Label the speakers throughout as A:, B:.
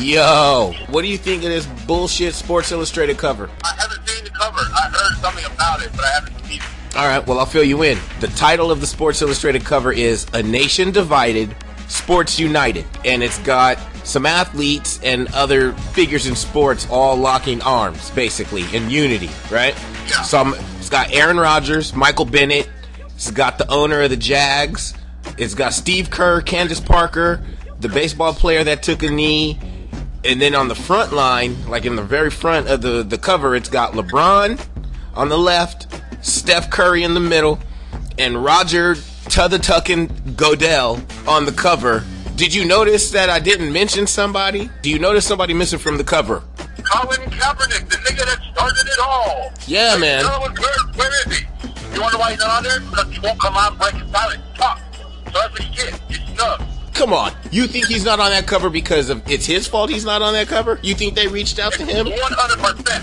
A: Yo, what do you think of this bullshit Sports Illustrated cover?
B: I haven't seen the cover. I heard something about it, but I haven't seen it.
A: All right, well, I'll fill you in. The title of the Sports Illustrated cover is A Nation Divided, Sports United. And it's got some athletes and other figures in sports all locking arms, basically, in unity, right?
B: Yeah.
A: So it's got Aaron Rodgers, Michael Bennett, it's got the owner of the Jags, it's got Steve Kerr, Candace Parker, the baseball player that took a knee, and then on the front line, like in the very front of the, the cover, it's got LeBron on the left, Steph Curry in the middle, and Roger Tuther Tuckin Goodell on the cover. Did you notice that I didn't mention somebody? Do you notice somebody missing from the cover?
B: Colin Kaepernick, the nigga that started it all.
A: Yeah, man.
B: Colin, where, where is he? You wonder why he's not on there? Because he won't come out and break his silence. Talk. So that's what he did. He's snub.
A: Come on. You think he's not on that cover because of it's his fault he's not on that cover? You think they reached out to him?
B: 100%.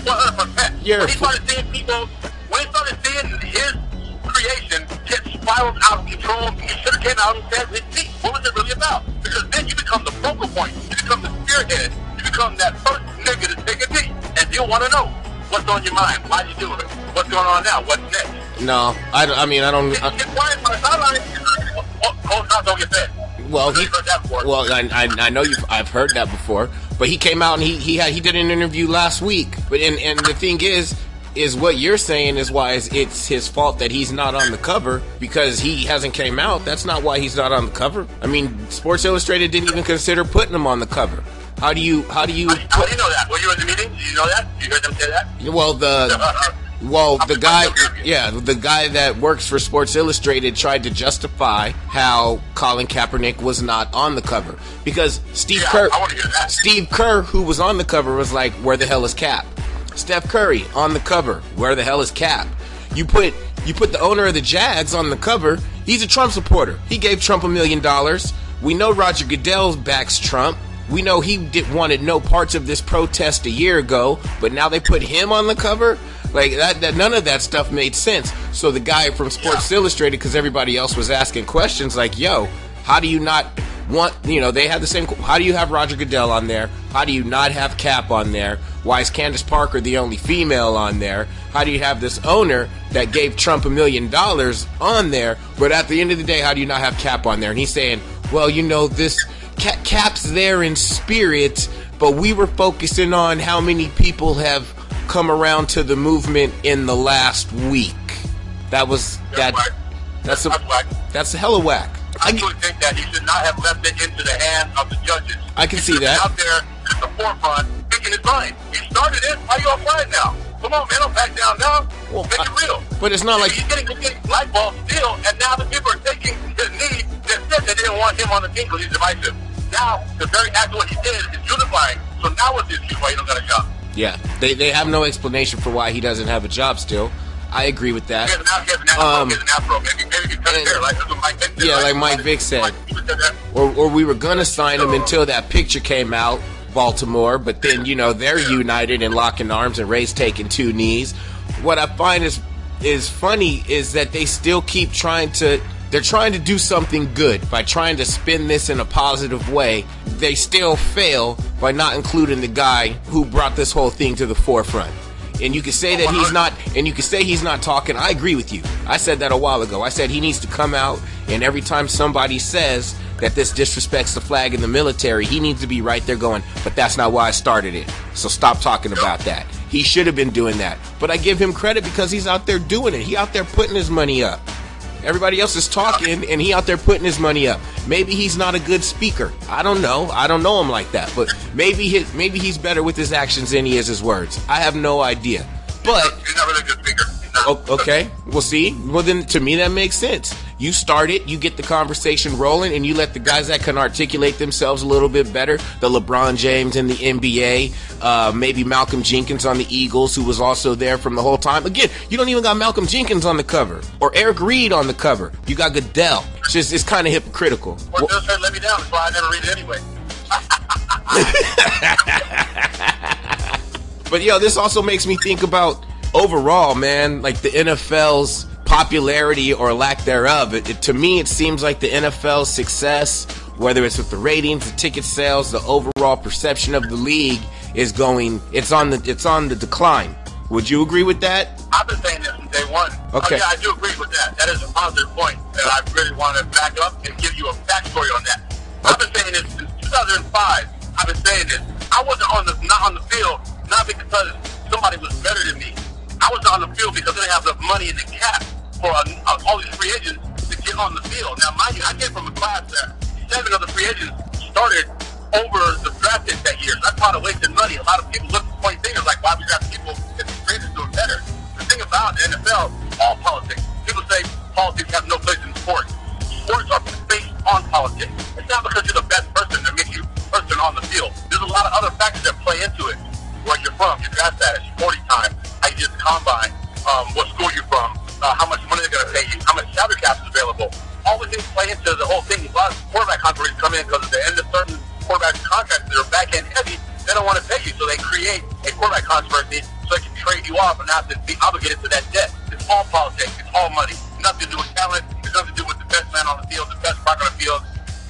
B: 100%.
A: You're
B: when he started seeing people, when he started seeing his creation get spiraled out of control, he should have came out and said his piece. What was it really about? Because then you become the focal point. You become the spearhead. You become that first nigga to take a knee. And you want to know what's on your mind. Why you doing it? What's going on now? What's next?
A: No, I, I mean I don't.
B: Get,
A: I,
B: quiet on the sideline. Oh, don't get fed.
A: Well, he,
B: You've heard that before.
A: well, I, I, I know you. I've heard that before, but he came out and he he had he did an interview last week. But and and the thing is, is what you're saying is why it's, it's his fault that he's not on the cover because he hasn't came out. That's not why he's not on the cover. I mean, Sports Illustrated didn't even consider putting him on the cover. How do you how do you
B: How do you know that? Were you in the meeting? Did you know that? Did you hear them say that?
A: Well, the uh-huh. Well, the guy, yeah, the guy that works for Sports Illustrated tried to justify how Colin Kaepernick was not on the cover because Steve
B: Yeah,
A: Kerr,
B: I wanna hear that.
A: Steve Kerr, who was on the cover, was like, "Where the hell is Cap?" Steph Curry on the cover, "Where the hell is Cap?" You put you put the owner of the Jags on the cover. He's a Trump supporter. He gave Trump a million dollars. We know Roger Goodell backs Trump. We know he did, wanted no parts of this protest a year ago, but now they put him on the cover. Like that, that none of that stuff made sense. So the guy from Sports Illustrated, because everybody else was asking questions, like, "Yo, how do you not want?" You know, they had the same. How do you have Roger Goodell on there? How do you not have Cap on there? Why is Candace Parker the only female on there? How do you have this owner that gave Trump a million dollars on there, but at the end of the day, how do you not have Cap on there? And he's saying, "Well, you know, this Cap's there in spirit, but we were focusing on how many people have." Come around to the movement in the last week. That was that.
B: whack.
A: That's a
B: That's whack.
A: that's a hella whack.
B: I
A: I,
B: truly think that he should not have left it into the hands of the judges.
A: I can
B: He
A: see that.
B: Out there at the forefront, speaking his mind. He started it. Why you quiet now? Come on, man, don't back down now.
A: Well,
B: Make it real.
A: but it's not like
B: he's getting, he's getting blackballed still, and now the people are taking his knee that said they didn't want him on the team because he's divisive. Now, the very act of what he did is unifying. So now what's the excuse why he don't got a job?
A: Yeah, they they have no explanation for why he doesn't have a job still. I agree with that.
B: an, he has an afro.
A: Um,
B: he has an afro. Maybe, maybe he cut
A: and-
B: his hair like that's what Mike Vick said.
A: Yeah, like Mike Vick said.
B: Mike Vick said that.
A: Or or we were gonna sign him until that picture came out, Baltimore. But then you know they're united and locking arms, and Ray's taking two knees. What I find is is funny is that they still keep trying to. They're trying to do something good by trying to spin this in a positive way. They still fail by not including the guy who brought this whole thing to the forefront. And you can say that he's not, and you can say he's not talking. I agree with you. I said that a while ago. I said he needs to come out, and every time somebody says that this disrespects the flag in the military, he needs to be right there going, but that's not why I started it. So stop talking about that. He should have been doing that. But I give him credit because he's out there doing it. He out there putting his money up. Everybody else is talking, and he out there putting his money up. Maybe he's not a good speaker. I don't know. I don't know him like that. But maybe his, maybe he's better with his actions than he is his words. I have no idea. But
B: He's not really a good speaker. He's not-
A: O- okay, well, see, well then to me that makes sense. You start it, you get the conversation rolling, and you let the guys that can articulate themselves a little bit better, the LeBron James in the NBA, uh, maybe Malcolm Jenkins on the Eagles, who was also there from the whole time. Again, you don't even got Malcolm Jenkins on the cover or Eric Reid on the cover. You got Goodell. It's just it's kind of hypocritical.
B: Well,
A: Well,
B: said let me down. That's why I never read it anyway.
A: But yo, this also makes me think about overall, man, like the NFL's popularity or lack thereof. It, it- to me, it seems like the NFL's success whether it's with the ratings, the ticket sales, the overall perception of the league is going. It's on the it's on the decline. Would you agree with that?
B: I've been saying this from day one.
A: Okay.
B: Oh, yeah, I do agree with that. That is a positive point that I really want to back up and give you a backstory on that. I've been saying this since 2005. I've been saying this. I wasn't on the not on the field not because somebody was better than me. I was on the field because they didn't have enough money in the cap for uh, all these free agents to get on the field. Now, mind you, I came from a class that seven of the free agents started over the draft pick that year. That's a lot of wasted money. A lot of people look at point fingers like, why we draft people if the agents doing better? The thing about the NFL, all politics. People say politics have no place in sports. Sports are based on politics. It's not because you're the best person that makes you person on the field. There's a lot of other factors that play into it. Where you're from, your draft status, your 40 time, how you did the combine, um, what school you're from, uh, how much money they're going to pay you, how much salary cap is available. All the things play into the whole thing. A lot of quarterback controversies come in because at the end of certain quarterback contracts that are back end heavy, they don't want to pay you, so they create a quarterback controversy so they can trade you off and not to be obligated to that debt. It's all politics. It's all money. Nothing to do with talent. It's nothing to do with the best man on the field, the best product on the field.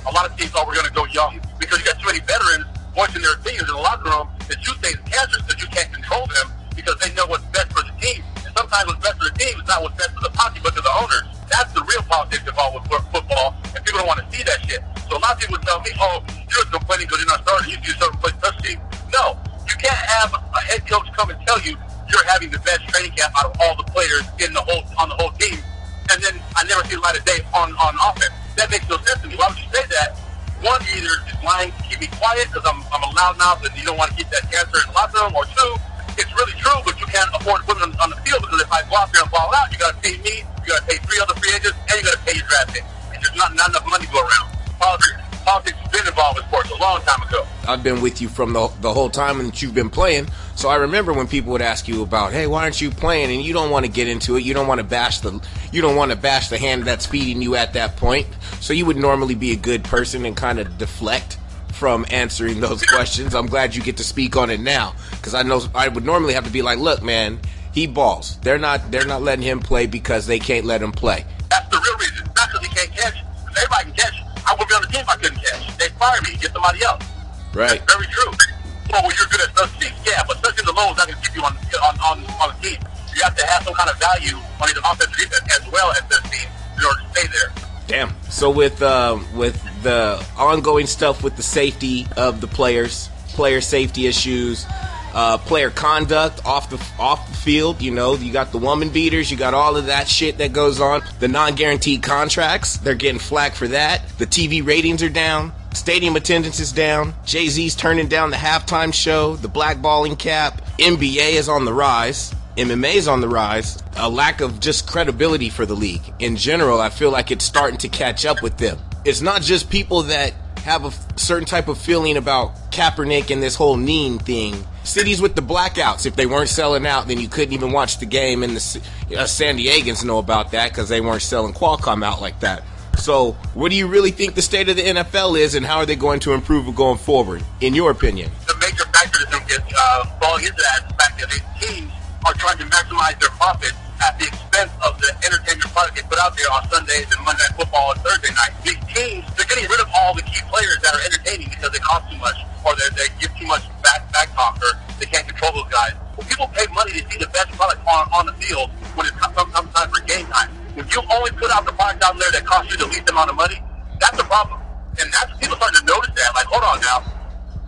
B: A lot of teams thought we're going to go young because you got too many veterans voicing their opinions in the locker room that you say is cancerous because you can't control them because they know what's best for the team. Sometimes what's best for the team is not what's best for the pocketbook of the owners. That's the real politics involved with football, and people don't want to see that shit. So a lot of people tell me, oh, you're complaining because you're not starting. You do certain place special team. No, you can't have a head coach come and tell you you're having the best training camp out of all the players in the whole on the whole team, and then I never see the light of day on on offense. That makes no sense to me. Why would you say that? One, either is lying to keep me quiet because I'm, I'm a loudmouth and you don't want to keep that cancer in the locker room, or two, it's really true, but you can't afford to put them on, the field because if I go out there and ball out, you got to pay me, you got to pay three other free agents, and you got to pay your draft pick. And there's not, not enough money to go around. Politics, politics has been involved with sports a long time ago.
A: I've been with you from the, the whole time that you've been playing. So I remember when people would ask you about, hey, why aren't you playing? And you don't want to get into it. You don't want to bash the you don't want to bash the hand that's feeding you at that point. So you would normally be a good person and kind of deflect from answering those questions. I'm glad you get to speak on it now because I know I would normally have to be like, look, man, he balls. They're not they're not letting him play because they can't let him play.
B: That's the real reason. Not because he can't catch. Everybody can catch. I wouldn't be on the team if I couldn't catch. They fire me, get somebody else.
A: Right.
B: That's very true. Well, when you're good at special teams, yeah, but especially the low is not going to keep you on, on, on, on the team. You have to have some kind of value on either offense or defense as well as the team in order to stay there.
A: Damn. So with uh, with the ongoing stuff with the safety of the players, player safety issues, uh, player conduct off the off the field, you know, you got the woman beaters, you got all of that shit that goes on. The non-guaranteed contracts, they're getting flack for that. The TV ratings are down. Stadium attendance is down. Jay Z's turning down the halftime show. The blackballing cap. NBA is on the rise. MMA is on the rise. A lack of just credibility for the league in general. I feel like it's starting to catch up with them. It's not just people that have a certain type of feeling about Kaepernick and this whole Neen thing. Cities with the blackouts, if they weren't selling out, then you couldn't even watch the game. And the uh, San Diegans know about that because they weren't selling Qualcomm out like that. So, what do you really think the state of the NFL is, and how are they going to improve going forward, in your opinion?
B: The major factor is uh, falling into that fact that these teams are trying to maximize their profits at the expense of the entertainment product they put out there on Sundays and Monday Night Football and Thursday night. These teams, they're getting rid of all the key players that are entertaining because they cost too much or they, give too much back, back talk or they can't control those guys. Well, people pay money to see the best product on, on the field when it's come, come time for game time. If you only put out the product down there that costs you the least amount of money, that's a problem. And that's people starting to notice that. Like, hold on now.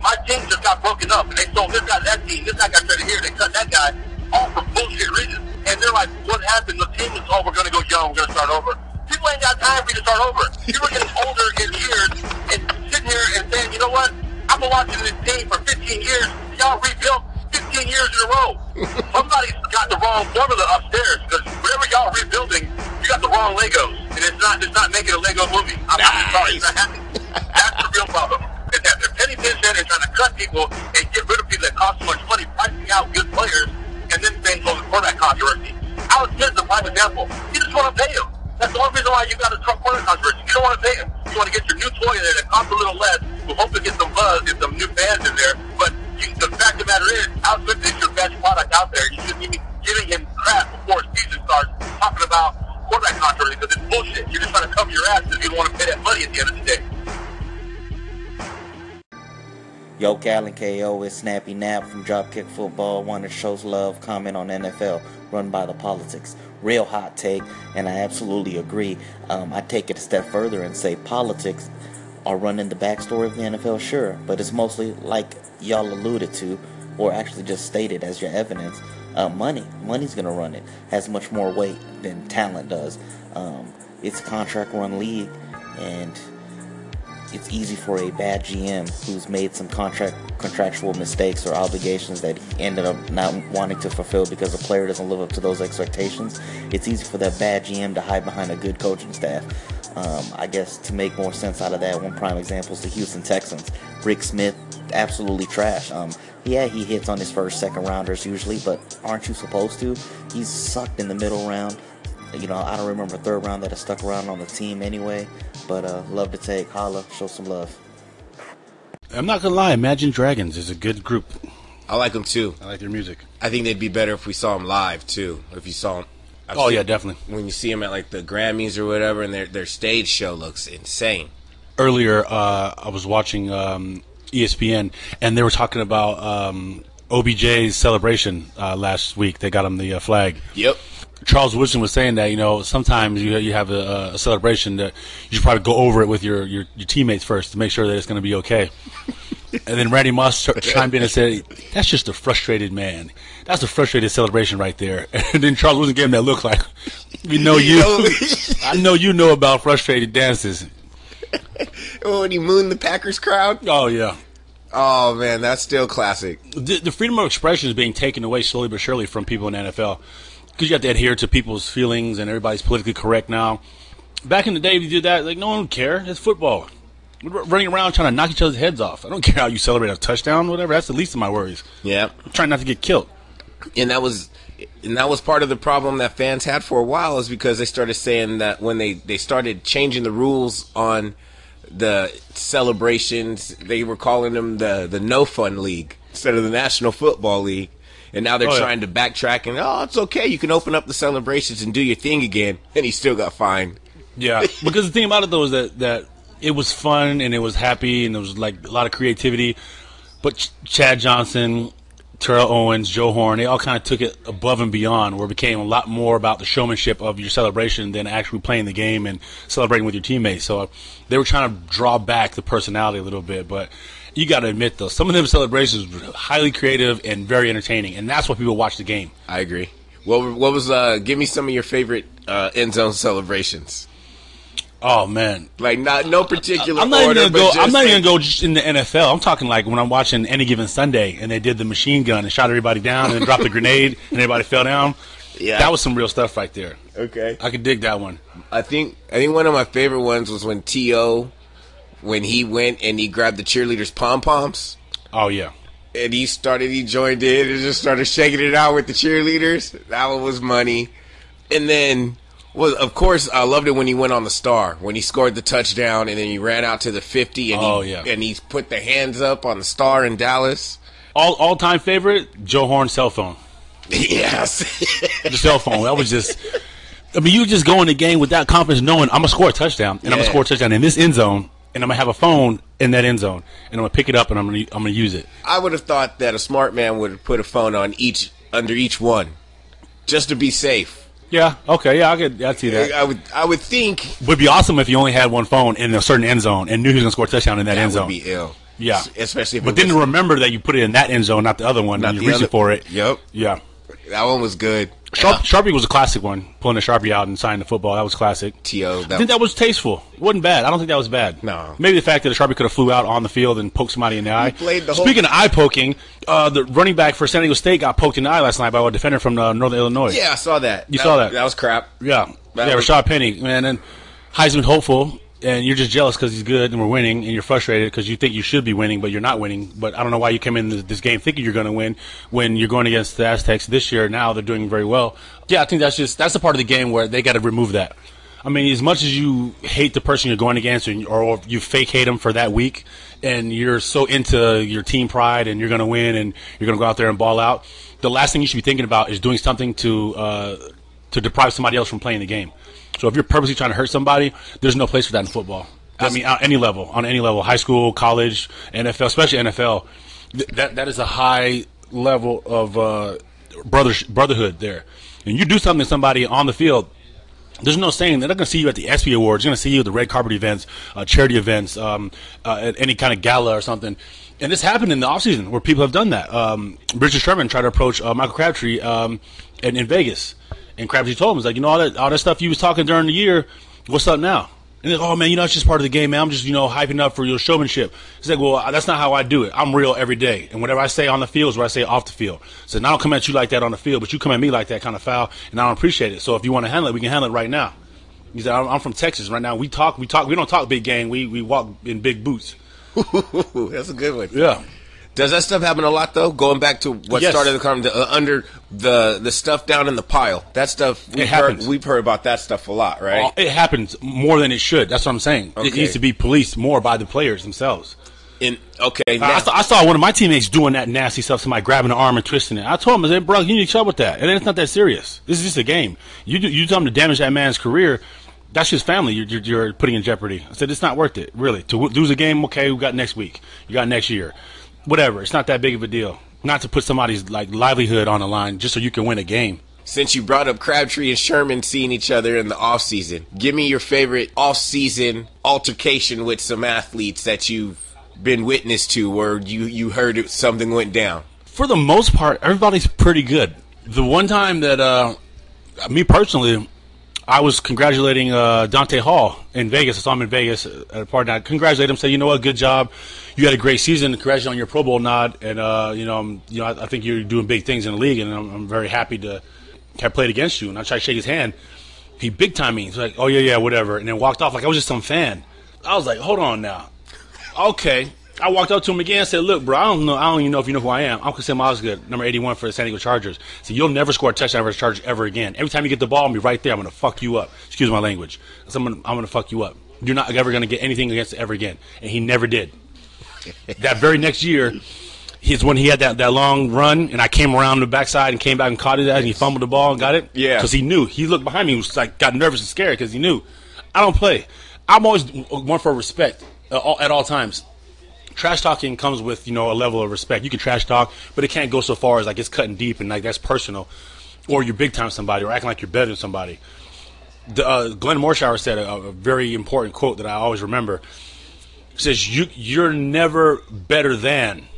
B: My team just got broken up and they sold this guy that team, this guy got traded here, they cut that guy, all for bullshit reasons. And they're like, what happened? The team is, oh, we're going to go young, we're going to start over. People ain't got time for you to start over. People are getting older in years and sitting here and saying, you know what? I've been watching this team for 15 years. Y'all rebuilt 15 years in a row. Somebody's got the wrong formula upstairs because whatever y'all rebuilding, you got the wrong Legos, and it's not it's not making a Lego movie. I'm, nice. I'm sorry, it's not happening. That's the real problem. Is that they're penny pinching and trying to cut people and get rid of people that cost so much money, pricing out good players, and then saying, "Oh, the quarterback controversy." Alex Smith is a prime example. You just want to pay him. That's the only reason why you got a Trump quarterback controversy. You don't want to pay him. You want to get your new toy in there that costs a little less. We hope to get some buzz, get some new fans in there, but you, the fact of the matter is, Alex Smith is your best product out there. You shouldn't be giving him crap before season starts talking about quarterback controversy because it's bullshit. You're just trying to cover your ass because you don't want to pay that money at the end of the day.
C: Yo, and KO is Snappy Nap from Dropkick Football. One that shows love. Comment on NFL run by the politics. Real hot take, and I absolutely agree. Um, I take it a step further and say politics are running the backstory of the NFL, sure, but it's mostly like y'all alluded to, or actually just stated as your evidence. Uh, money, money's gonna run it. Has much more weight than talent does. Um, it's a contract run league, and it's easy for a bad GM who's made some contract contractual mistakes or obligations that he ended up not wanting to fulfill because the player doesn't live up to those expectations. It's easy for that bad GM to hide behind a good coaching staff. Um, I guess to make more sense out of that, one prime example is the Houston Texans. Rick Smith, absolutely trash. Um, yeah, he hits on his first, second rounders usually, but aren't you supposed to? He's sucked in the middle round. You know, I don't remember a third round that has stuck around on the team anyway. But uh, love to take. Holla, show some love.
D: I'm not gonna lie, Imagine Dragons is a good group.
A: I like them too.
D: I like their music.
A: I think they'd be better if we saw them live too. If you saw them. I've
D: Oh
A: seen-
D: yeah, definitely.
A: When you see them at like the Grammys or whatever, and their their stage show looks insane.
D: Earlier, uh, I was watching um, ESPN, and they were talking about um, OBJ's celebration uh, last week. They got him the uh, flag.
A: Yep.
D: Charles Woodson was saying that you know sometimes you you have a, a celebration that you should probably go over it with your, your, your teammates first to make sure that it's going to be okay. and then Randy Moss ch- chimed in and said, "That's just a frustrated man. That's a frustrated celebration right there." And then Charles Woodson gave him that look like, "We know you.
A: know-
D: I know you know about frustrated dances."
A: when he mooned the Packers crowd.
D: Oh yeah.
A: Oh man, that's still classic.
D: the, the freedom of expression is being taken away slowly but surely from people in the NFL because you have to adhere to people's feelings and everybody's politically correct now. Back in the day, if you did that, like no one would care. It's football. We're running around trying to knock each other's heads off. I don't care how you celebrate a touchdown, whatever. That's the least of my worries.
A: Yeah.
D: I'm trying not to get killed.
A: and that was and that was part of the problem that fans had for a while is because they started saying that when they they started changing the rules on the celebrations they were calling them the the no fun league instead of the national football league and now they're
D: Oh, yeah.
A: trying to backtrack and oh it's okay you can open up the celebrations and do your thing again and he still got fined
D: Yeah, because the thing about it though is that that it was fun and it was happy and there was like a lot of creativity. But Ch- Chad Johnson, Terrell Owens, Joe Horn, they all kind of took it above and beyond, where it became a lot more about the showmanship of your celebration than actually playing the game and celebrating with your teammates. So uh, they were trying to draw back the personality a little bit, but. You got to admit, though, some of them celebrations were highly creative and very entertaining, and that's why people watch the game.
A: i agree what what was uh give me some of your favorite uh end zone celebrations
D: Oh man,
A: like not no particular
D: I'm not
A: order
D: even gonna go. I'm not even gonna go just in the NFL. I'm talking like when I'm watching any given Sunday and they did the machine gun and shot everybody down and dropped the grenade and everybody fell down.
A: Yeah.
D: that was some real stuff right there.
A: okay
D: I could dig that one.
A: I think I think one of my favorite ones was when To when he went and he grabbed the cheerleaders pom poms
D: Oh yeah,
A: and he started he joined in and just started shaking it out with the cheerleaders. That one was money. And then well of course I loved it when he went on the star when he scored the touchdown and then he ran out to the 50 and
D: Oh,
A: he
D: yeah.
A: and he put the hands up on the star in Dallas.
D: all all time favorite Joe Horn cell phone.
A: yes.
D: The cell phone. That was just. I mean, you just go in the game with that confidence, knowing I'm gonna score a touchdown and I'm gonna score a touchdown in this end zone, and I'm gonna have a phone in that end zone, and I'm gonna pick it up and I'm gonna I'm gonna use it.
A: I would have thought that a smart man would have put a phone on each under each one just to be safe.
D: Yeah. Okay. Yeah. I could. I'd see that.
A: I would I would think
D: Would be awesome if you only had one phone in a certain end zone and knew he was gonna score a touchdown in that,
A: that
D: end
A: would
D: zone.
A: be ill.
D: Yeah.
A: S- especially if
D: but then
A: was-
D: remember that you put it in that end zone, not the other one,
A: Not
D: and you're
A: the
D: reaching
A: other-
D: for it.
A: Yep.
D: Yeah.
A: That one was good.
D: Sharp, Sharpie was a classic one, pulling the Sharpie out and signing the football. That was classic.
A: To
D: I think that was tasteful. It wasn't bad. I don't think that was bad.
A: No.
D: Maybe the fact that the Sharpie could have flew out on the field and poked somebody in the eye.
A: the
D: Speaking of eye poking, uh, the running back for San Diego State got poked in the eye last night by a defender from uh, Northern Illinois.
A: yeah, I saw that.
D: You saw that?
A: That was crap.
D: Yeah.
A: That
D: yeah,
A: was-
D: Rashaad Penny, man, and Heisman hopeful, and you're just jealous because he's good and we're winning, and you're frustrated because you think you should be winning, but you're not winning. But I don't know why you came in this- this game thinking you're going to win when you're going against the Aztecs this year. Now they're doing very well. Yeah, I think that's just that's the part of the game where they got to remove that. I mean, as much as you hate the person you're going against, or, or you fake hate them for that week, and you're so into your team pride and you're going to win and you're going to go out there and ball out, the last thing you should be thinking about is doing something to uh, to deprive somebody else from playing the game. So if you're purposely trying to hurt somebody, there's no place for that in football. I mean, on any level, on any level, high school, college, NFL, especially NFL, th- that that is a high level of uh, brother brotherhood there. And you do something to somebody on the field, there's no saying they're not going to see you at the ESPY Awards. They're going to see you at the red carpet events, uh, charity events, um, uh, at any kind of gala or something. And this happened in the offseason where people have done that. Um, Richard Sherman tried to approach uh, Michael Crabtree um, in, in Vegas, and Crabtree told him, "He's like, you know, all that all that stuff you was talking during the year, what's up now?" And he's like, "Oh man, you know, it's just part of the game, man. I'm just you know hyping up for your showmanship." He's like, "Well, that's not how I do it. I'm real every day, and whatever I say on the field is what I say off the field. So now I don't come at you like that on the field, but you come at me like that kind of foul, and I don't appreciate it. So if you want to handle it, we can handle it right now." He said, I'm, I'm from Texas right now. We talk, we talk, we don't talk big game. We we walk in big boots.
A: That's a good one.
D: Yeah.
A: Does that stuff happen a lot though? Going back to what
D: Yes.
A: started the conversation, uh, under the the stuff down in the pile. That stuff we've heard, we've heard about that stuff a lot, right?
D: Uh, It happens more than it should. That's what I'm saying. It needs to be policed more by the players themselves.
A: In okay,
D: I,
A: now,
D: saw, I saw one of my teammates doing that nasty stuff, somebody grabbing the arm and twisting it. I told him, I said, bro, you need to chill with that. And it's not that serious. This is just a game. You do, you tell him to damage that man's career, that's his family you're, you're, you're putting in jeopardy. I said, it's not worth it, really. To w- lose a game, okay, we got next week. You got next year. Whatever. It's not that big of a deal. Not to put somebody's like livelihood on the line just so you can win a game.
A: since you brought up Crabtree and Sherman seeing each other in the off season, give me your favorite off season altercation with some athletes that you've been witness to, where you you heard it, something went down.
D: for the most part, everybody's pretty good. The one time that, uh, me personally, I was congratulating uh, Dante Hall in Vegas. I saw him in Vegas at a party. I congratulated him, said, "You know what? Good job. You had a great season. Congratulations on your Pro Bowl nod. And uh, you know, I'm, you know, I, I think you're doing big things in the league, and I'm, I'm very happy to have played against you." And I tried to shake his hand. He big time me. He's like, "Oh yeah, yeah, whatever," and then walked off like I was just some fan. I was like, "Hold on now." Okay. I walked up to him again and said, "Look, bro, I don't know. I don't even know if you know who I am. I'm Kassim Osgood, number 81 for the San Diego Chargers. So you'll never score a touchdown versus Chargers ever again. Every time you get the ball, I'm be right there. I'm gonna fuck you up. Excuse my language. I'm gonna, I'm gonna fuck you up. You're not ever gonna get anything against it ever again." And he never did. that very next year, he's when he had that, that long run, and I came around the backside and came back and caught it, and he fumbled the ball and got it.
A: Yeah.
D: because he knew. He looked behind me, was like got nervous and scared because he knew. I don't play. I'm always one for respect uh, all, at all times. Trash talking comes with you know a level of respect. You can trash talk, but it can't go so far as like it's cutting deep and like that's personal, or you're big time somebody or acting like you're better than somebody. The, uh, Glenn Morshower said a, a very important quote that I always remember. He says you you're never better than.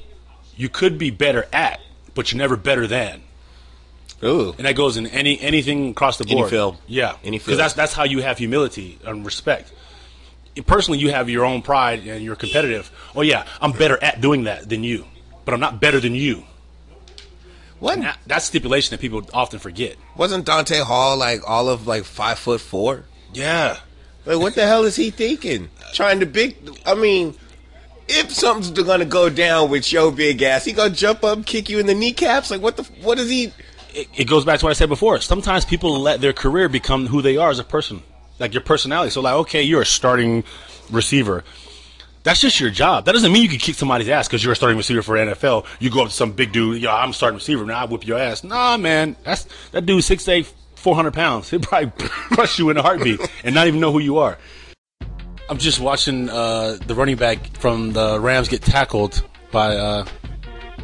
D: You could be better at, but you're never better than.
A: Ooh,
D: And that goes in any anything across the board.
A: Any field.
D: Yeah,
A: Any
D: because that's that's how you have humility and respect. Personally, you have your own pride and you're competitive. Oh yeah, I'm better at doing that than you, but I'm not better than you.
A: what?
D: That, that's stipulation that people often forget.
A: Wasn't Dante Hall like all of like five foot four?
D: Yeah,
A: Like, what the hell is he thinking? Trying to big. I mean, if something's gonna go down with your big ass, he gonna jump up, kick you in the kneecaps. Like, what the? What is he?
D: it, it goes back to what I said before. Sometimes people let their career become who they are as a person, like your personality. So, like, okay, you're a starting receiver. That's just your job. That doesn't mean you can kick somebody's ass because you're a starting receiver for NFL. You go up to some big dude, yo, I'm starting receiver, now I whip your ass. Nah, man, that's that dude's six eight, four hundred pounds. He'll probably crush you in a heartbeat and not even know who you are. I'm just watching uh, the running back from the Rams get tackled by uh,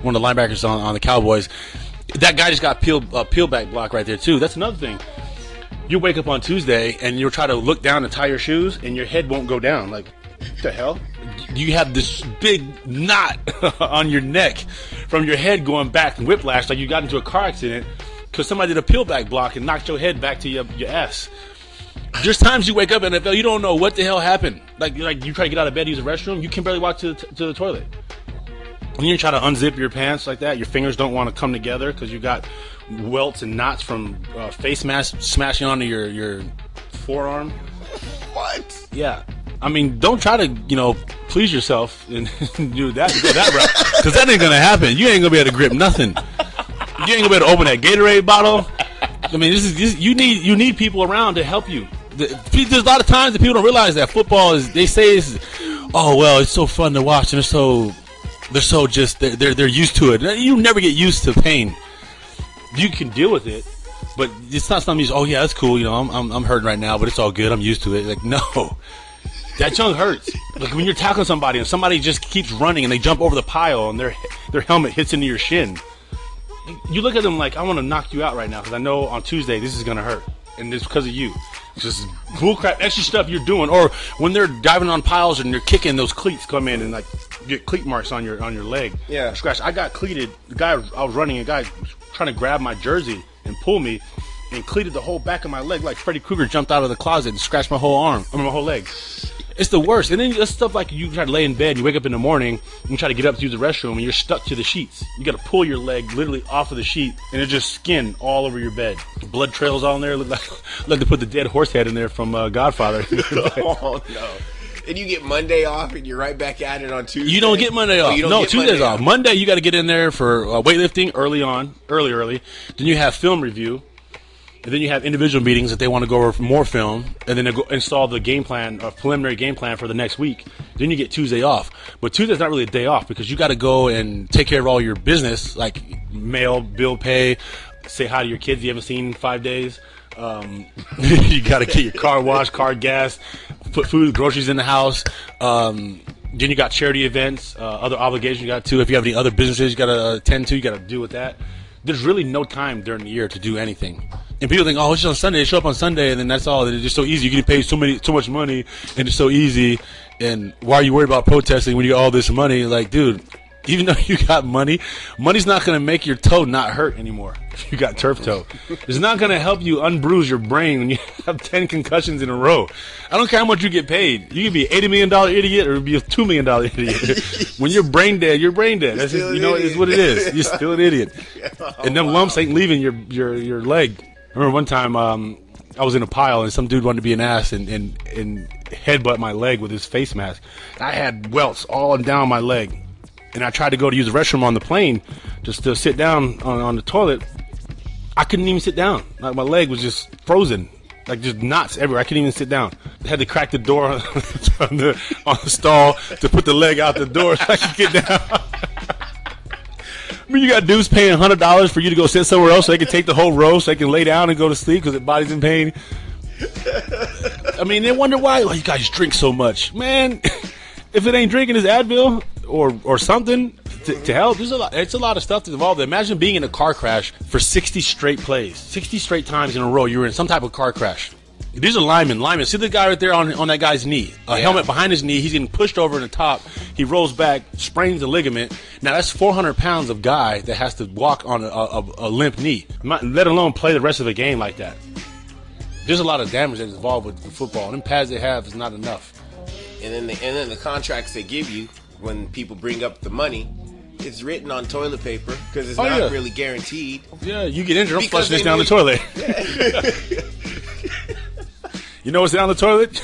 D: one of the linebackers on, on the Cowboys. That guy just got peel uh, peel back block right there too. That's another thing. You wake up on Tuesday and you'll try to look down and tie your shoes, and your head won't go down. Like, the hell? You have this big knot on your neck from your head going back and whiplash, like you got into a car accident because somebody did a peel back block and knocked your head back to your, your ass. There's times you wake up NFL, you don't know what the hell happened. Like, like you try to get out of bed, use the restroom, you can barely walk to, to the toilet. When you try to unzip your pants like that, your fingers don't want to come together because you got welts and knots from uh, face mask smashing onto your, your forearm.
A: What?
D: Yeah. I mean, don't try to, you know, please yourself and do that, go that route. Because that ain't going to happen. You ain't going to be able to grip nothing. You ain't going to be able to open that Gatorade bottle. I mean, this is this, you need you need people around to help you. The- There's a lot of times that people don't realize that football is. They say, it's, "Oh well, it's so fun to watch," and they're so they're so just they're they're, they're used to it. You never get used to pain. You can deal with it, but it's not something you. just, Oh yeah, that's cool. You know, I'm I'm, I'm hurting right now, but it's all good. I'm used to it. Like no, That chunk hurts. Like when you're tackling somebody and somebody just keeps running and they jump over the pile and their their helmet hits into your shin. You look at them like I want to knock you out right now because I know on Tuesday this is gonna hurt and it's because of you. It's just bullcrap extra stuff you're doing. Or when they're diving on piles and they're kicking, those cleats come in and like get cleat marks on your on your leg.
A: Yeah.
D: scratch. I got cleated. The guy I was running, a guy trying to grab my jersey and pull me. And cleated the whole back of my leg like Freddy Krueger jumped out of the closet and scratched my whole arm, I mean, my whole leg. It's the worst. And then stuff like you try to lay in bed, you wake up in the morning, and you try to get up to use the restroom, and you're stuck to the sheets. You got to pull your leg literally off of the sheet, and it's just skin all over your bed. Blood trails on there. Look like, like they put the dead horse head in there from uh, Godfather.
A: oh no. And you get Monday off, and you're right back at it on Tuesday.
D: You don't get Monday
A: Oh,
D: off.
A: don't
D: no, Tuesdays
A: Monday
D: off. Monday you got to get in there for uh, weightlifting early on, early, early. Then you have film review, and then you have individual meetings that they want to go over more film, and then they go install the game plan, a preliminary game plan for the next week. Then you get Tuesday off. But Tuesday's not really a day off because you got to go and take care of all your business, like mail, bill pay, say hi to your kids you haven't seen in five days. Um, you got to get your car washed, car gas, put food, groceries in the house. Um, then you got charity events, uh, other obligations you got to. If you have any other businesses you got to attend to, you got to do with that. There's really no time during the year to do anything. And people think, oh, it's just on Sunday. They show up on Sunday, and then that's all. It's just so easy. You get paid so many, so much money, and it's so easy. And why are you worried about protesting when you get all this money? Like, dude, even though you got money, money's not going to make your toe not hurt anymore. If you got turf toe, it's not going to help you unbruise your brain when you have ten concussions in a row. I don't care how much you get paid. You can be an eighty million dollar idiot or be a two million dollar idiot. when you're brain dead, you're brain dead. That's just, you know, it's what it is. You're still an idiot, and them lumps ain't leaving your your your leg. I remember one time um, I was in a pile and some dude wanted to be an ass and and and headbutt my leg with his face mask. I had welts all down my leg and I tried to go to use the restroom on the plane just to sit down on, on the toilet. I couldn't even sit down. Like my leg was just frozen, like just knots everywhere. I couldn't even sit down. I had to crack the door on the, on the stall to put the leg out the door so I could get down. I mean, you got dudes paying hundred dollars for you to go sit somewhere else so they can take the whole row so they can lay down and go to sleep because their body's in pain. I mean, they wonder why oh, you guys drink so much, man. If it ain't drinking, it's Advil or or something to, to help. There's a lot. It's a lot of stuff that's involved. Imagine being in a car crash for 60 straight plays, 60 straight times in a row. You were in some type of car crash. These are linemen. Linemen. See the guy right there on, on that guy's knee. A
A: Yeah.
D: helmet behind his knee. He's getting pushed over in the top. He rolls back, sprains the ligament. Now that's 400 pounds of guy that has to walk on a, a, a limp knee. Not- let alone play the rest of the game like that. There's a lot of damage that's involved with the football. And them pads they have is not enough.
A: And then the, and then the contracts they give you when people bring up the money, it's written on toilet paper because it's
D: Oh,
A: not
D: yeah.
A: really guaranteed.
D: Yeah, you get injured. I'm flushing this down the
A: need-
D: toilet. you know what's down the toilet?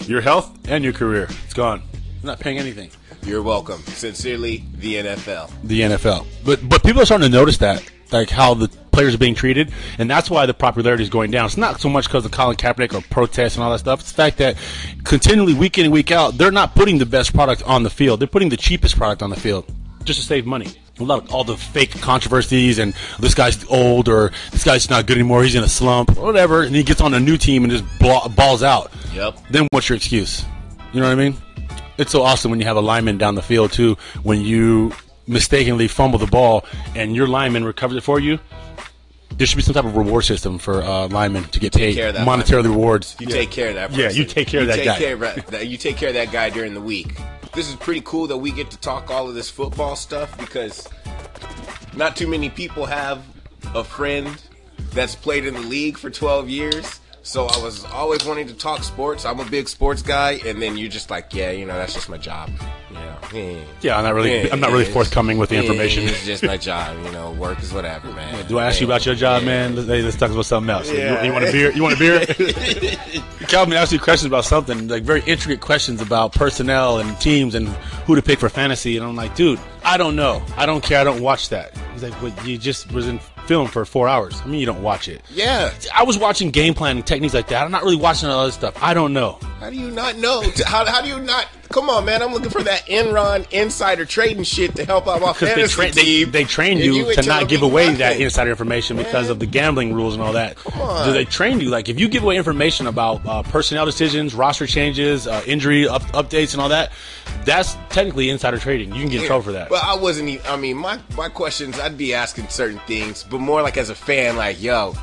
D: Your health and your career. It's gone. I'm not paying anything.
A: You're welcome. Sincerely, the NFL.
D: The NFL, but but people are starting to notice that, like how the players are being treated, and that's why the popularity is going down. It's not so much because of Colin Kaepernick or protests and all that stuff. It's the fact that continually, week in and week out, they're not putting the best product on the field. They're putting the cheapest product on the field just to save money. A lot of all the fake controversies and this guy's old or this guy's not good anymore. He's in a slump, or whatever, and he gets on a new team and just ball, balls out.
A: Yep.
D: Then what's your excuse? You know what I mean? It's so awesome when you have a lineman down the field too. When you mistakenly fumble the ball and your lineman recovers it for you, there should be some type of reward system for uh, linemen to get paid
A: care of that
D: monetarily
A: lineman.
D: rewards.
A: You take care of that.
D: Yeah, you take care of that
A: take
D: guy.
A: Care of that, that- you take care of that guy during the week. This is pretty cool that we get to talk all of this football stuff because not too many people have a friend that's played in the league for 12 years. So I was always wanting to talk sports. I'm a big sports guy, and then you're just like, yeah, you know, that's just my job. You know, eh.
D: Yeah, I'm not really. I'm not really forthcoming with the information.
A: It's just my job. You know, work is whatever, man.
D: Do I ask you about your job, man? Let's, hey, let's talk about something else. You-
A: Yeah.
D: You, want a beer? You want a beer? Calvin asked you questions about something, like very intricate questions about personnel and teams and who to pick for fantasy. And I'm like, dude, I don't know. I don't care. I don't watch that. He's like, but you just was in film for four hours. I mean, you don't watch it.
A: Yeah.
D: I was watching game plan and techniques like that. I'm not really watching all other stuff. I don't know.
A: How do you not know? How, how do you not? Come on, man. I'm looking for that Enron insider trading shit to help out my
D: Because they,
A: fantasy
D: tra- they,
A: team.
D: they train
A: and
D: you, to not give away
A: nothing.
D: that insider information because of the gambling rules and all that.
A: on.
D: Do they train you? Like, if you give away information about uh, personnel decisions, roster changes, uh, injury up- updates, and all that, that's technically insider trading. You can get in trouble for that.
A: But I wasn't. Even, I mean, my my questions. I'd be asking certain things, but more like as a fan, like, yo,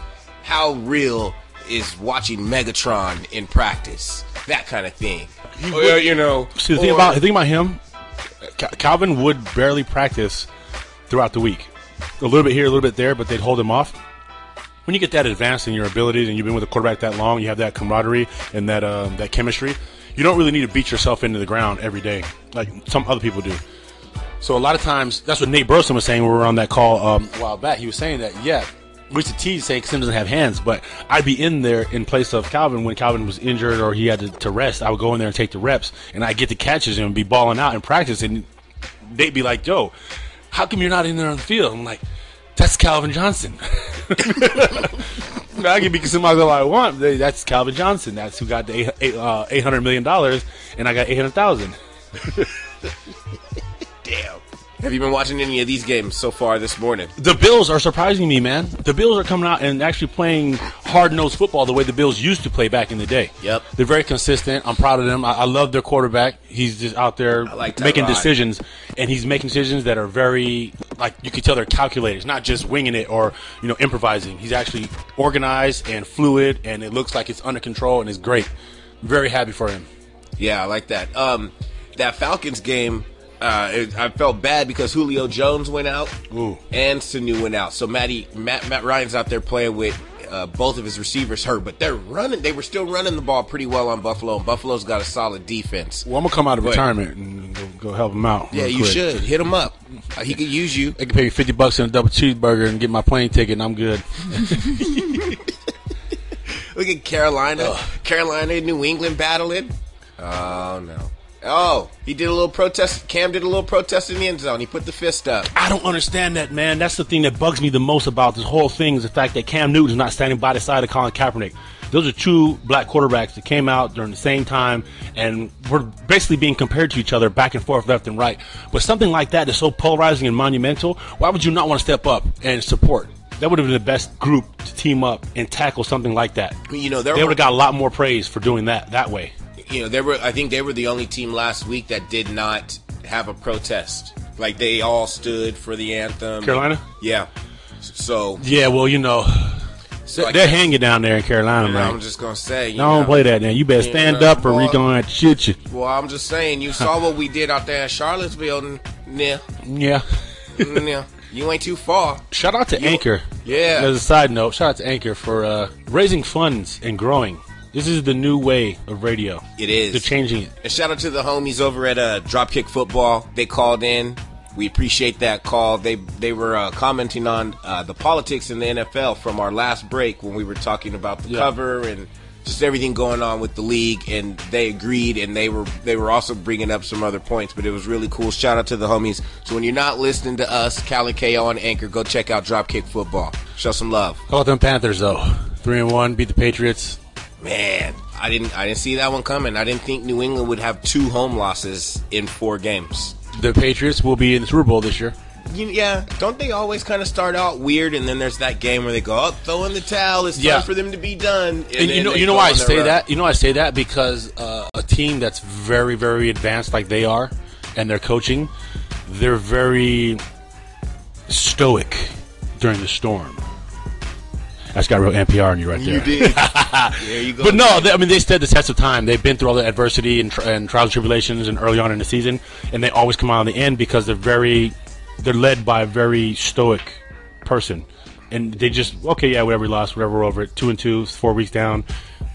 A: how real is watching Megatron in practice? That kind of thing. Well, you know.
D: See, the thing
A: or-
D: about the thing about him, Calvin would barely practice throughout the week. A little bit here, a little bit there, but they'd hold him off. When you get that advanced in your abilities and you've been with a quarterback that long, you have that camaraderie and that um, that chemistry. You don't really need to beat yourself into the ground every day like some other people do. So a lot of times, that's what Nate Burleson was saying when we were on that call um, a while back. He was saying that, yeah, we used to say Sim doesn't have hands, but I'd be in there in place of Calvin when Calvin was injured or he had to, to rest. I would go in there and take the reps, and I get the catches and be balling out in practice, and they'd be like, "Yo, how come you're not in there on the field?" I'm like, "That's Calvin Johnson." I can be somebody all I want. That's Calvin Johnson. That's who got the uh, eight hundred million dollars, and I got eight hundred thousand.
A: Damn. Have you been watching any of these games so far this morning?
D: The Bills are surprising me, man. The Bills are coming out and actually playing hard nosed football the way the Bills used to play back in the day.
A: Yep.
D: They're very consistent. I'm proud of them. I, I love their quarterback. He's just out there
A: like
D: making decisions, and he's making decisions that are very, like, you can tell they're calculated. It's not just winging it or, you know, improvising. He's actually organized and fluid, and it looks like it's under control, and it's great. Very happy for him.
A: Yeah, I like that. Um, that Falcons game, uh, it, I felt bad because Julio Jones went out
D: Ooh.
A: and Sanu went out. So Matty, Matt, Matt Ryan's out there playing with uh, both of his receivers hurt, but they're running. They were still running the ball pretty well on Buffalo, and Buffalo's got a solid defense.
D: Well, I'm to come out of
A: ahead.
D: retirement and go, go help him out.
A: Yeah, you
D: quick.
A: should hit him up. Uh, he could use you.
D: They can pay me 50 bucks and a double cheeseburger and get my plane ticket, and I'm good.
A: Look at Carolina, Carolina, and New England battling. Oh no. Oh, he did a little protest. Cam did a little protest in the end zone. He put the fist up.
D: I don't understand that, man. That's the thing that bugs me the most about this whole thing is the fact that Cam Newton's not standing by the side of Colin Kaepernick. Those are two black quarterbacks that came out during the same time and were basically being compared to each other back and forth, left and right. But something like that is so polarizing and monumental. Why would you not want to step up and support? That would have been the best group to team up and tackle something like that.
A: You know,
D: They
A: were,
D: would have got a lot more praise for doing that that way.
A: You know, they were. I think they were the only team last week that did not have a protest. Like they all stood for the anthem.
D: Carolina?
A: Yeah. So,
D: Yeah, well, you know,
A: so
D: they're hanging down there in Carolina,
A: you know,
D: man.
A: I'm just gonna say. You
D: Don't
A: know,
D: play that now. You better stand
A: Yeah,
D: up or we
A: boy.
D: gonna shoot you.
A: Well, I'm just saying. You saw what we did out there in Charlottesville. Yeah,
D: Yeah.
A: yeah. You ain't too far.
D: Shout out to Anchor.
A: Yeah.
D: As a side note, shout out to Anchor for uh, raising funds and growing. This is the new way of radio.
A: It is.
D: They're changing it.
A: And shout out to the homies over at uh, Dropkick Football. They called in. We appreciate that call. They they were uh, commenting on uh, the politics in the NFL from our last break when we were talking about the
D: Yeah.
A: cover and just everything going on with the league. And they agreed, and they were they were also bringing up some other points. But it was really cool. Shout out to the homies. So when you're not listening to us, Cal and KO on Anchor, go check out Dropkick Football. Show some love,
D: How about them Panthers though? Three and one, beat the Patriots.
A: Man. I didn't I didn't see that one coming. I didn't think New England would have two home losses in four games.
D: The Patriots will be in the Super Bowl this year.
A: You, yeah, don't they always kind of start out weird, and then there's that game where they go, "Oh, throw in the towel. It's
D: Yeah.
A: time for them to be done." And,
D: And you know, you know why I say
A: run.
D: that? You know, why I say that because uh, a team that's very, very advanced, like they are, and their coaching, they're very stoic during the storm. That's got real NPR on you right there.
A: You did. there you go.
D: But no, they, I mean they stood the test of time. They've been through all the adversity and, tri- and trials and tribulations, and early on in the season, and they always come out on the end because they're very, they're led by a very stoic person, and they just okay, yeah, whatever we lost, whatever we're over it. Two and two, four weeks down,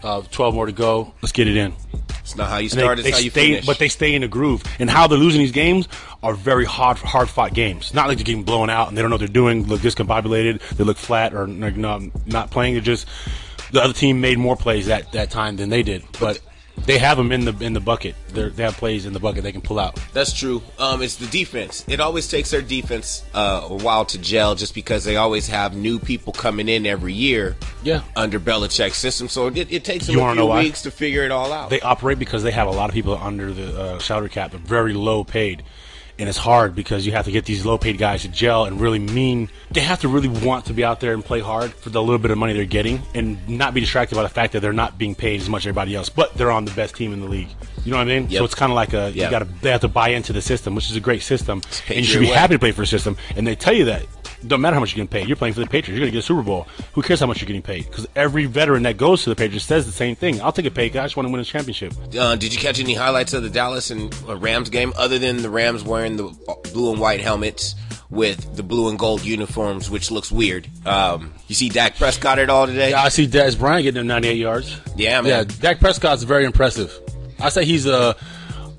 D: uh, twelve more to go. Let's get it in.
A: it's not how you
D: they-
A: start;
D: they,
A: it's how you
D: stay,
A: finish.
D: but they stay in the groove. And how they're losing these games are very hard, hard fought games. Not like they're getting blown out and they don't know what they're doing. Look discombobulated. They look flat or like, not not playing. They're just the other team made more plays that that time than they did. But They have them in the in the bucket. They're, they have plays in the bucket they can pull out.
A: That's true. Um, it's the defense. It always takes their defense uh, a while to gel, just because they always have new people coming in every year.
D: Yeah.
A: Under Belichick's system, so it, it takes them
D: You
A: a few weeks to figure it all out.
D: They operate because they have a lot of people under the uh, salary cap, but very low paid. And it's hard because you have to get these low paid guys to gel and really mean. They have to really want to be out there and play hard for the little bit of money they're getting and not be distracted by the fact that they're not being paid as much as everybody else, but they're on the best team in the league. You know what I mean?
A: Yep.
D: So it's kind of like a,
A: Yep.
D: you got to, they have to buy into the system, which is a great system. And you should be
A: way.
D: happy to play for a system. And they tell you that. Don't matter how much you're getting paid. You're playing for the Patriots. You're going to get a Super Bowl. Who cares how much you're getting paid? Because every veteran that goes to the Patriots says the same thing. I'll take a pay cut. I just want to win a championship.
A: Uh, did you catch any highlights of the Dallas and uh, Rams game other than the Rams wearing the blue and white helmets with the blue and gold uniforms, which looks weird? Um, you see Dak Prescott at all today?
D: Yeah, I see Dez Bryant getting them 98 yards.
A: Yeah, man.
D: Yeah, Dak Prescott's very impressive. I say he's a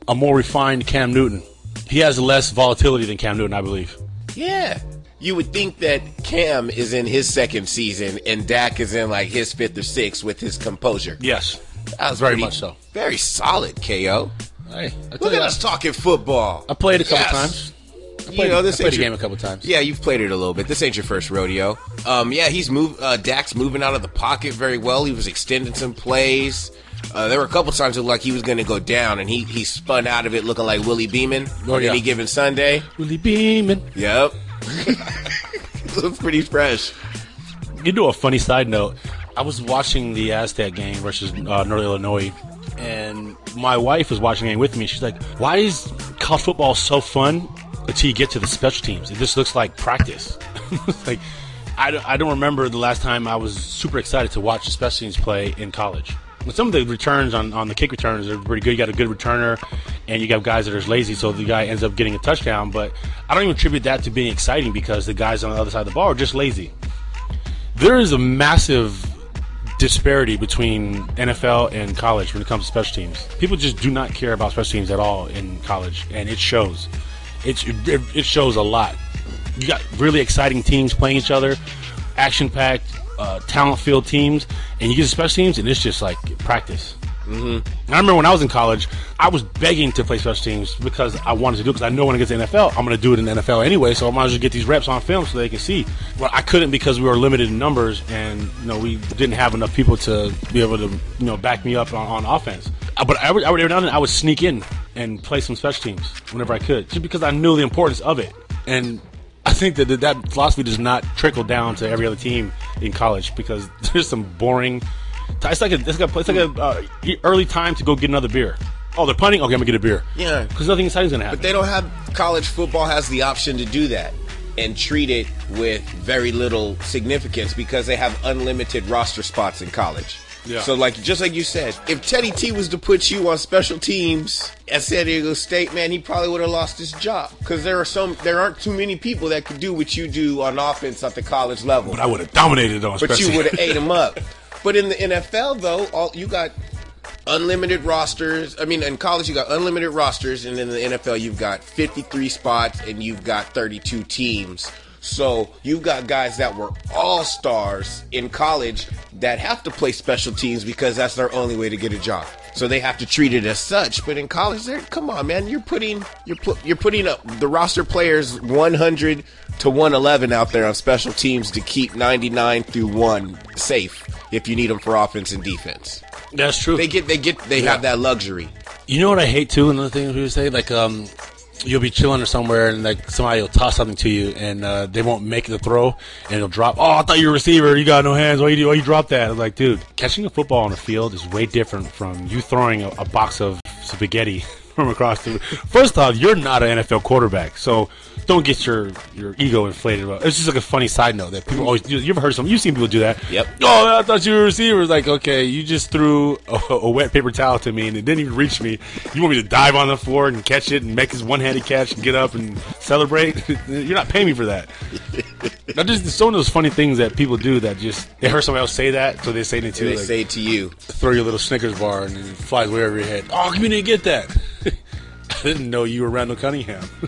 D: a more refined Cam Newton. He has less volatility than Cam Newton, I believe.
A: Yeah. You would think that Cam is in his second season and Dak is in like his fifth or sixth with his composure.
D: Yes,
A: That was
D: very
A: pretty-
D: much so.
A: Very solid, KO.
D: Hey,
A: Look at
D: you,
A: us talking football.
D: I played a couple
A: Yes.
D: times. I
A: You
D: played,
A: know, this
D: I played
A: your-
D: game a couple times.
A: Yeah, you've played it a little bit. This ain't your first rodeo. Um, yeah, he's moved. Uh, Dak's moving out of the pocket very well. He was extending some plays. Uh, there were a couple times it looked like he was going to go down, and he he spun out of it looking like Willie Beamen
D: Oh,
A: on
D: yeah.
A: any given Sunday.
D: Willie Beamen.
A: Yep, looks pretty fresh.
D: You do a funny side note. I was watching the Aztec game versus uh, Northern Illinois, and my wife was watching the game with me. She's like, "Why is college football so fun until you get to the special teams? It just looks like practice." like, I don't, I don't remember the last time I was super excited to watch the special teams play in college. Some of the returns on, on the kick returns are pretty good. You got a good returner, and you got guys that are lazy, so the guy ends up getting a touchdown. But I don't even attribute that to being exciting because the guys on the other side of the ball are just lazy there is a massive disparity between NFL and college when it comes to special teams. People just do not care about special teams at all in college, and it shows. It's, it, it shows a lot. You got really exciting teams playing each other, action packed, uh, talent filled teams, and you get special teams, and it's just like practice. And I remember when I was in college, I was begging to play special teams because I wanted to do it because I know when I get to the NFL, I'm going to do it in the NFL anyway. So I might as well get these reps on film so they can see. Well, I couldn't because we were limited in numbers, and you know we didn't have enough people to be able to you know back me up on, on offense. Uh, But I would, I would every now and then I would sneak in and play some special teams whenever I could, just because I knew the importance of it. And I think that- that philosophy does not trickle down to every other team in college because there's some boring. It's like a it's like a, it's like a uh, early time to go get another beer. Oh, they're punting. Okay, I'm gonna get a beer.
A: Yeah.
D: because nothing exciting's gonna happen.
A: But they don't have college football has the option to do that and treat it with very little significance because they have unlimited roster spots in college.
D: Yeah.
A: So like just like you said, if Teddy T was to put you on special teams at San Diego State, man, he probably would have lost his job because there are some there aren't too many people that could do what you do on offense at the college level.
D: But I would have dominated on. Special.
A: But you would have ate him up. But in the NFL, though, all you got unlimited rosters. I mean, in college, you got unlimited rosters, and in the NFL, you've got 53 spots and you've got 32 teams. So you've got guys that were all stars in college that have to play special teams because that's their only way to get a job. So they have to treat it as such. But in college, they're come on, man, you're putting you're put, you're putting up the roster players 100 to 111 out there on special teams to keep 99 through one safe if you need them for offense and defense.
D: That's true.
A: They get they get they have that luxury.
D: You know what I hate too? Another thing people say, like, um, you'll be chilling or somewhere, and like somebody will toss something to you, and uh, they won't make the throw, and it'll drop. Oh, I thought you were a receiver. You got no hands. Why you why you drop that? I'm like, dude, catching a football on the field is way different from you throwing a, a box of spaghetti from across the. First off, you're not an NFL quarterback, so don't get your your ego inflated. About. It's just like a funny side note that people always. Do. You, you ever heard some? You've seen people do that.
A: Yep.
D: Oh, I thought you were a receiver. It's like, okay, you just threw a, a wet paper towel to me and it didn't even reach me. You want me to dive on the floor and catch it and make this one-handed catch and get up and celebrate? You're not paying me for that. Now, just some of those funny things that people do that just they heard somebody else say that, so they say it too.
A: They
D: like,
A: say it to you.
D: throw your little Snickers bar and it flies way over your head. Oh, come didn't get that. I didn't know you were Randall Cunningham. I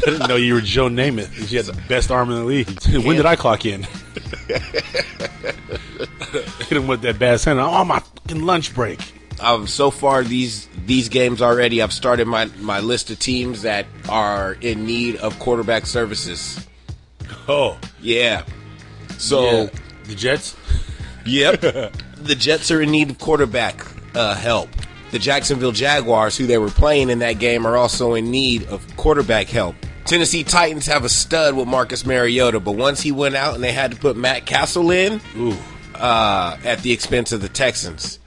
D: didn't know you were Joe Namath. You had the best arm in the league. When did I clock in? Hit him with that bad center. on my fucking lunch break.
A: Um, so far these these games already, I've started my my list of teams that are in need of quarterback services.
D: Oh,
A: Yeah. So,
D: yeah. the Jets.
A: yep. the Jets are in need of quarterback uh, help. The Jacksonville Jaguars, who they were playing in that game, are also in need of quarterback help. Tennessee Titans have a stud with Marcus Mariota, but once he went out and they had to put Matt Cassel in,
D: Ooh,
A: uh, at the expense of the Texans.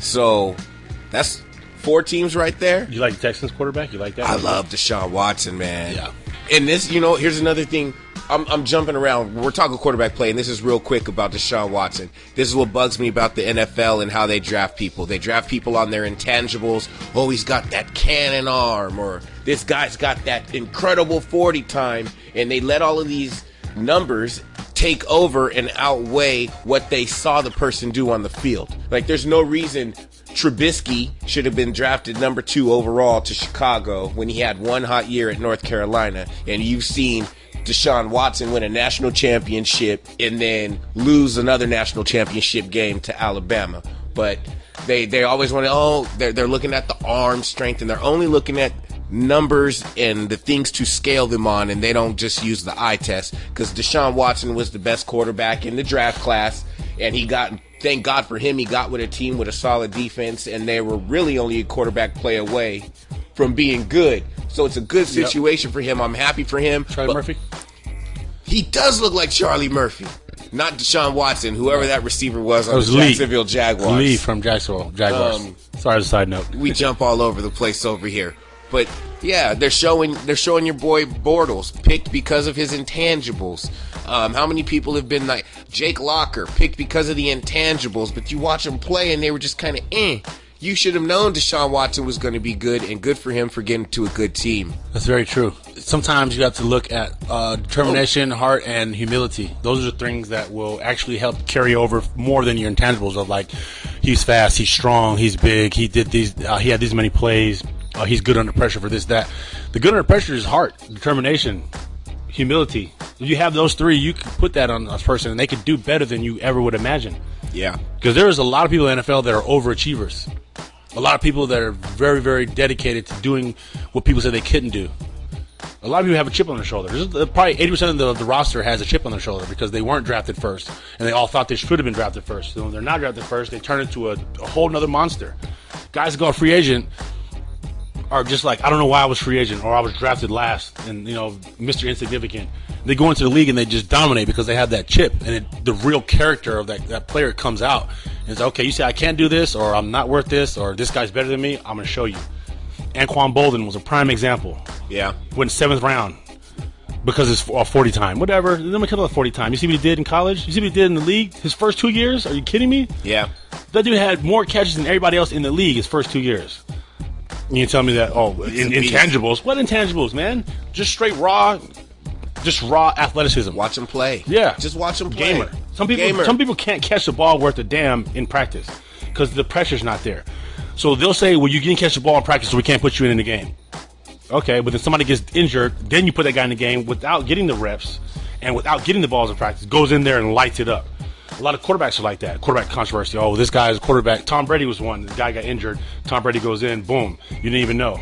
A: So that's four teams right there.
D: you like the Texans quarterback? You like that?
A: I love Deshaun Watson, man.
D: Yeah.
A: And this, you know, here's another thing. I'm, I'm jumping around. We're talking quarterback play, and this is real quick about Deshaun Watson. This is what bugs me about the NFL and how they draft people. They draft people on their intangibles. Oh, he's got that cannon arm, or this guy's got that incredible 40 time, and they let all of these numbers take over and outweigh what they saw the person do on the field. Like, there's no reason Trubisky should have been drafted number two overall to Chicago when he had one hot year at North Carolina, and you've seen Deshaun Watson win a national championship and then lose another national championship game to Alabama. But they they always want to oh they're they're looking at the arm strength and they're only looking at numbers and the things to scale them on and they don't just use the eye test because Deshaun Watson was the best quarterback in the draft class and he got thank God for him he got with a team with a solid defense and they were really only a quarterback play away from being good so it's a good
D: Yep.
A: situation for him I'm happy for him
D: Charlie Murphy.
A: he does look like Charlie Murphy not Deshaun Watson whoever that receiver was on
D: was
A: the
D: Lee.
A: Jacksonville Jaguars
D: Lee from Jacksonville Jaguars.
A: Um,
D: Sorry, as a side note.
A: we jump all over the place over here. But yeah, they're showing they're showing your boy Bortles picked because of his intangibles. Um, how many people have been like Jake Locker picked because of the intangibles, but you watch him play and they were just kind of eh. You should have known Deshaun Watson was going to be good, and good for him for getting to a good team.
D: That's very true. Sometimes you have to look at uh, determination, heart, and humility. Those are the things that will actually help carry over more than your intangibles of like, he's fast, he's strong, he's big, he did these, uh, he had these many plays, uh, he's good under pressure for this, that. The good under pressure is heart, determination, humility. If you have those three, you can put that on a person, and they can do better than you ever would imagine.
A: Yeah,
D: Because there is a lot of people in the NFL that are overachievers. A lot of people that are very, very dedicated to doing what people said they couldn't do. A lot of people have a chip on their shoulder. Probably 80% of the, the roster has a chip on their shoulder because they weren't drafted first. And they all thought they should have been drafted first. So when they're not drafted first, they turn into a, a whole nother monster. Guys go free agent are just like, I don't know why I was free agent or I was drafted last and, you know, Mr. Insignificant. They go into the league and they just dominate because they have that chip and it, the real character of that, that player comes out. And it's okay, you say I can't do this or I'm not worth this or this guy's better than me. I'm going to show you. Anquan Boldin was a prime example.
A: yeah,
D: Went seventh round because it's a 40 time. Whatever. Let me cut off 40 time. You see what he did in college? You see what he did in the league? His first two years? Are you kidding me?
A: yeah.
D: That dude had more catches than everybody else in the league his first two years. You tell me that, oh, in, intangibles. What intangibles, man? Just straight raw, just raw athleticism.
A: Watch him play.
D: Yeah.
A: just watch him play.
D: Gamer. Some people,
A: Gamer.
D: some people can't catch the ball worth a damn in practice because the pressure's not there. So they'll say, well, you didn't catch the ball in practice, so we can't put you in, in the game. Okay, but then somebody gets injured, then you put that guy in the game without getting the reps and without getting the balls in practice, goes in there and lights it up. A lot of quarterbacks are like that. Quarterback controversy. Oh, this guy is a quarterback. Tom Brady was one. The guy got injured. Tom Brady goes in. Boom. You didn't even know.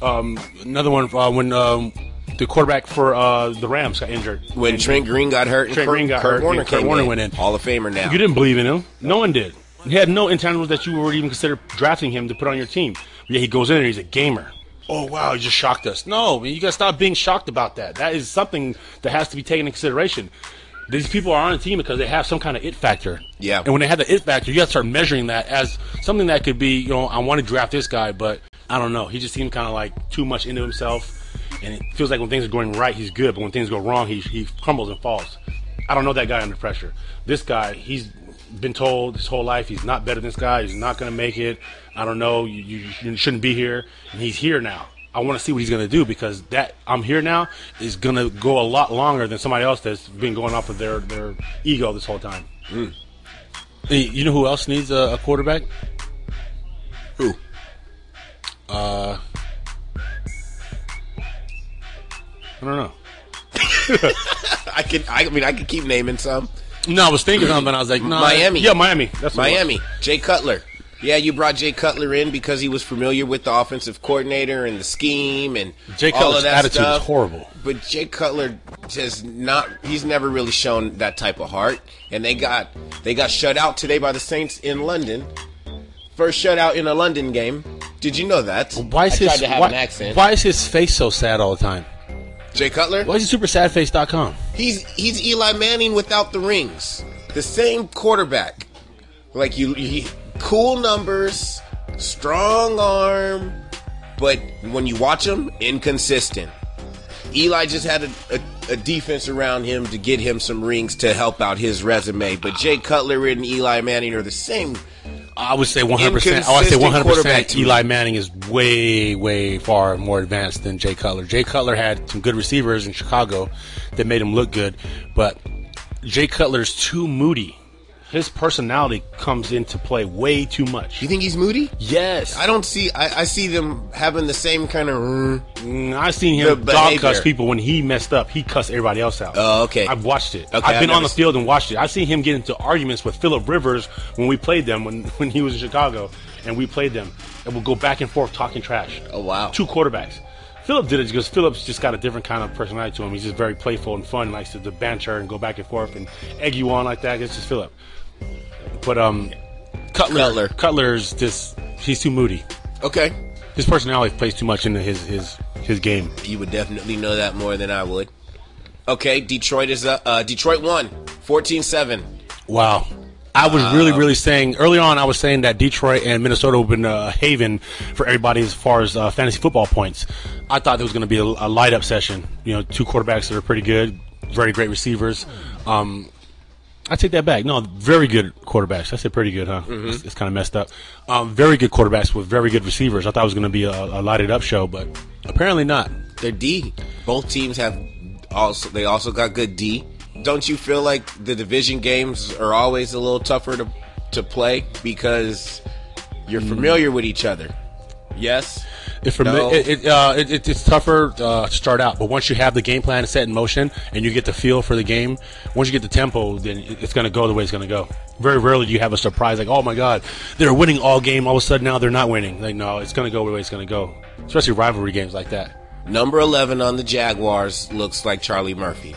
D: Um, another one uh, when um, the quarterback for uh, the Rams got injured.
A: when Trent Green got hurt, and
D: Trent
A: Kurt,
D: Green got
A: Kurt
D: hurt,
A: Warner
D: Kurt Warner
A: in.
D: went in.
A: Hall of Famer now.
D: You didn't believe in him. No one did. He had no intangibles that you would even consider drafting him to put on your team. Yeah, he goes in and he's a gamer. Oh wow, you just shocked us. No, you gotta stop being shocked about that. That is something that has to be taken into consideration. These people are on a team because they have some kind of it factor.
A: Yeah.
D: And when they have the it factor, you got to start measuring that as something that could be, you know, I want to draft this guy, but I don't know. He just seems kind of like too much into himself, and it feels like when things are going right, he's good, but when things go wrong, he he crumbles and falls. I don't know that guy under pressure. This guy, he's been told his whole life he's not better than this guy. He's not going to make it. I don't know. You, you, you shouldn't be here, and he's here now. I want to see what he's going to do because that I'm here now is going to go a lot longer than somebody else that's been going off of their their ego this whole time. Hey, You know who else needs a, a quarterback?
A: Who?
D: Uh, I don't know.
A: I could. I mean, I could keep naming some.
D: No, I was thinking something. I was like, no,
A: Miami.
D: Yeah, Miami. That's what it was.
A: Miami. Jay Cutler. Yeah, you brought Jay Cutler in because he was familiar with the offensive coordinator and the scheme and
D: Jay
A: all
D: Cutler's
A: of that
D: attitude
A: stuff.
D: is horrible.
A: But Jay Cutler has not he's never really shown that type of heart. And they got they got shut out today by the Saints in London. First shutout in a London game. Did you know that?
D: Why is
A: I tried
D: his
A: to have
D: why,
A: an accent.
D: why is his face so sad all the time?
A: Jay Cutler?
D: Why is he supersadface.com?
A: He's he's Eli Manning without the rings. The same quarterback. Like you, he, cool numbers, strong arm, but when you watch him, inconsistent. Eli just had a, a, a defense around him to get him some rings to help out his resume. But Jay Cutler and Eli Manning are the same.
D: I would say 100. percent I would say 100%. Eli Manning is way, way far more advanced than Jay Cutler. Jay Cutler had some good receivers in Chicago that made him look good, but Jay Cutler's too moody. His personality comes into play way too much.
A: You think he's moody?
D: Yes,
A: I don't see. I, I see them having the same kind of.
D: Mm, I seen him dog cuss people when he messed up. He cussed everybody else out.
A: Oh, okay.
D: I've watched it.
A: Okay,
D: I've
A: I've
D: been on the field and watched it. I've seen him get into arguments with Philip Rivers when we played them when, when he was in Chicago and we played them. And we'll go back and forth talking trash.
A: Oh, wow.
D: Two quarterbacks. Philip did it because Philip's just got a different kind of personality to him. He's just very playful and fun, likes to, to banter and go back and forth and egg you on like that. It's just Philip. But um, Cutler,
A: Cutler.
D: Cutler's just he's too moody.
A: Okay.
D: His personality plays too much into his his his game.
A: You would definitely know that more than I would. Okay, Detroit is up. Uh, Detroit won 14-7.
D: Wow. I was really, really saying early on. I was saying that Detroit and Minnesota have been a haven for everybody as far as uh, fantasy football points. I thought there was going to be a, a light up session. You know, two quarterbacks that are pretty good, very great receivers. Um, I take that back. No, very good quarterbacks. I said pretty good, huh? It's, it's kind of messed up. Um, very good quarterbacks with very good receivers. I thought it was going to be a, a lighted up show, but apparently not.
A: Their D. Both teams have also. They also got good D. Don't you feel like the division games are always a little tougher to to play because you're familiar with each other? Yes.
D: If from
A: No.
D: it, it, uh, it, it, it's tougher uh, to start out, but once you have the game plan set in motion and you get the feel for the game, once you get the tempo, then it's going to go the way it's going to go. Very rarely do you have a surprise like, oh my god, they're winning all game. All of a sudden now they're not winning. Like no, it's going to go the way it's going to go. Especially rivalry games like that.
A: Number 11 on the Jaguars looks like Charlie Murphy.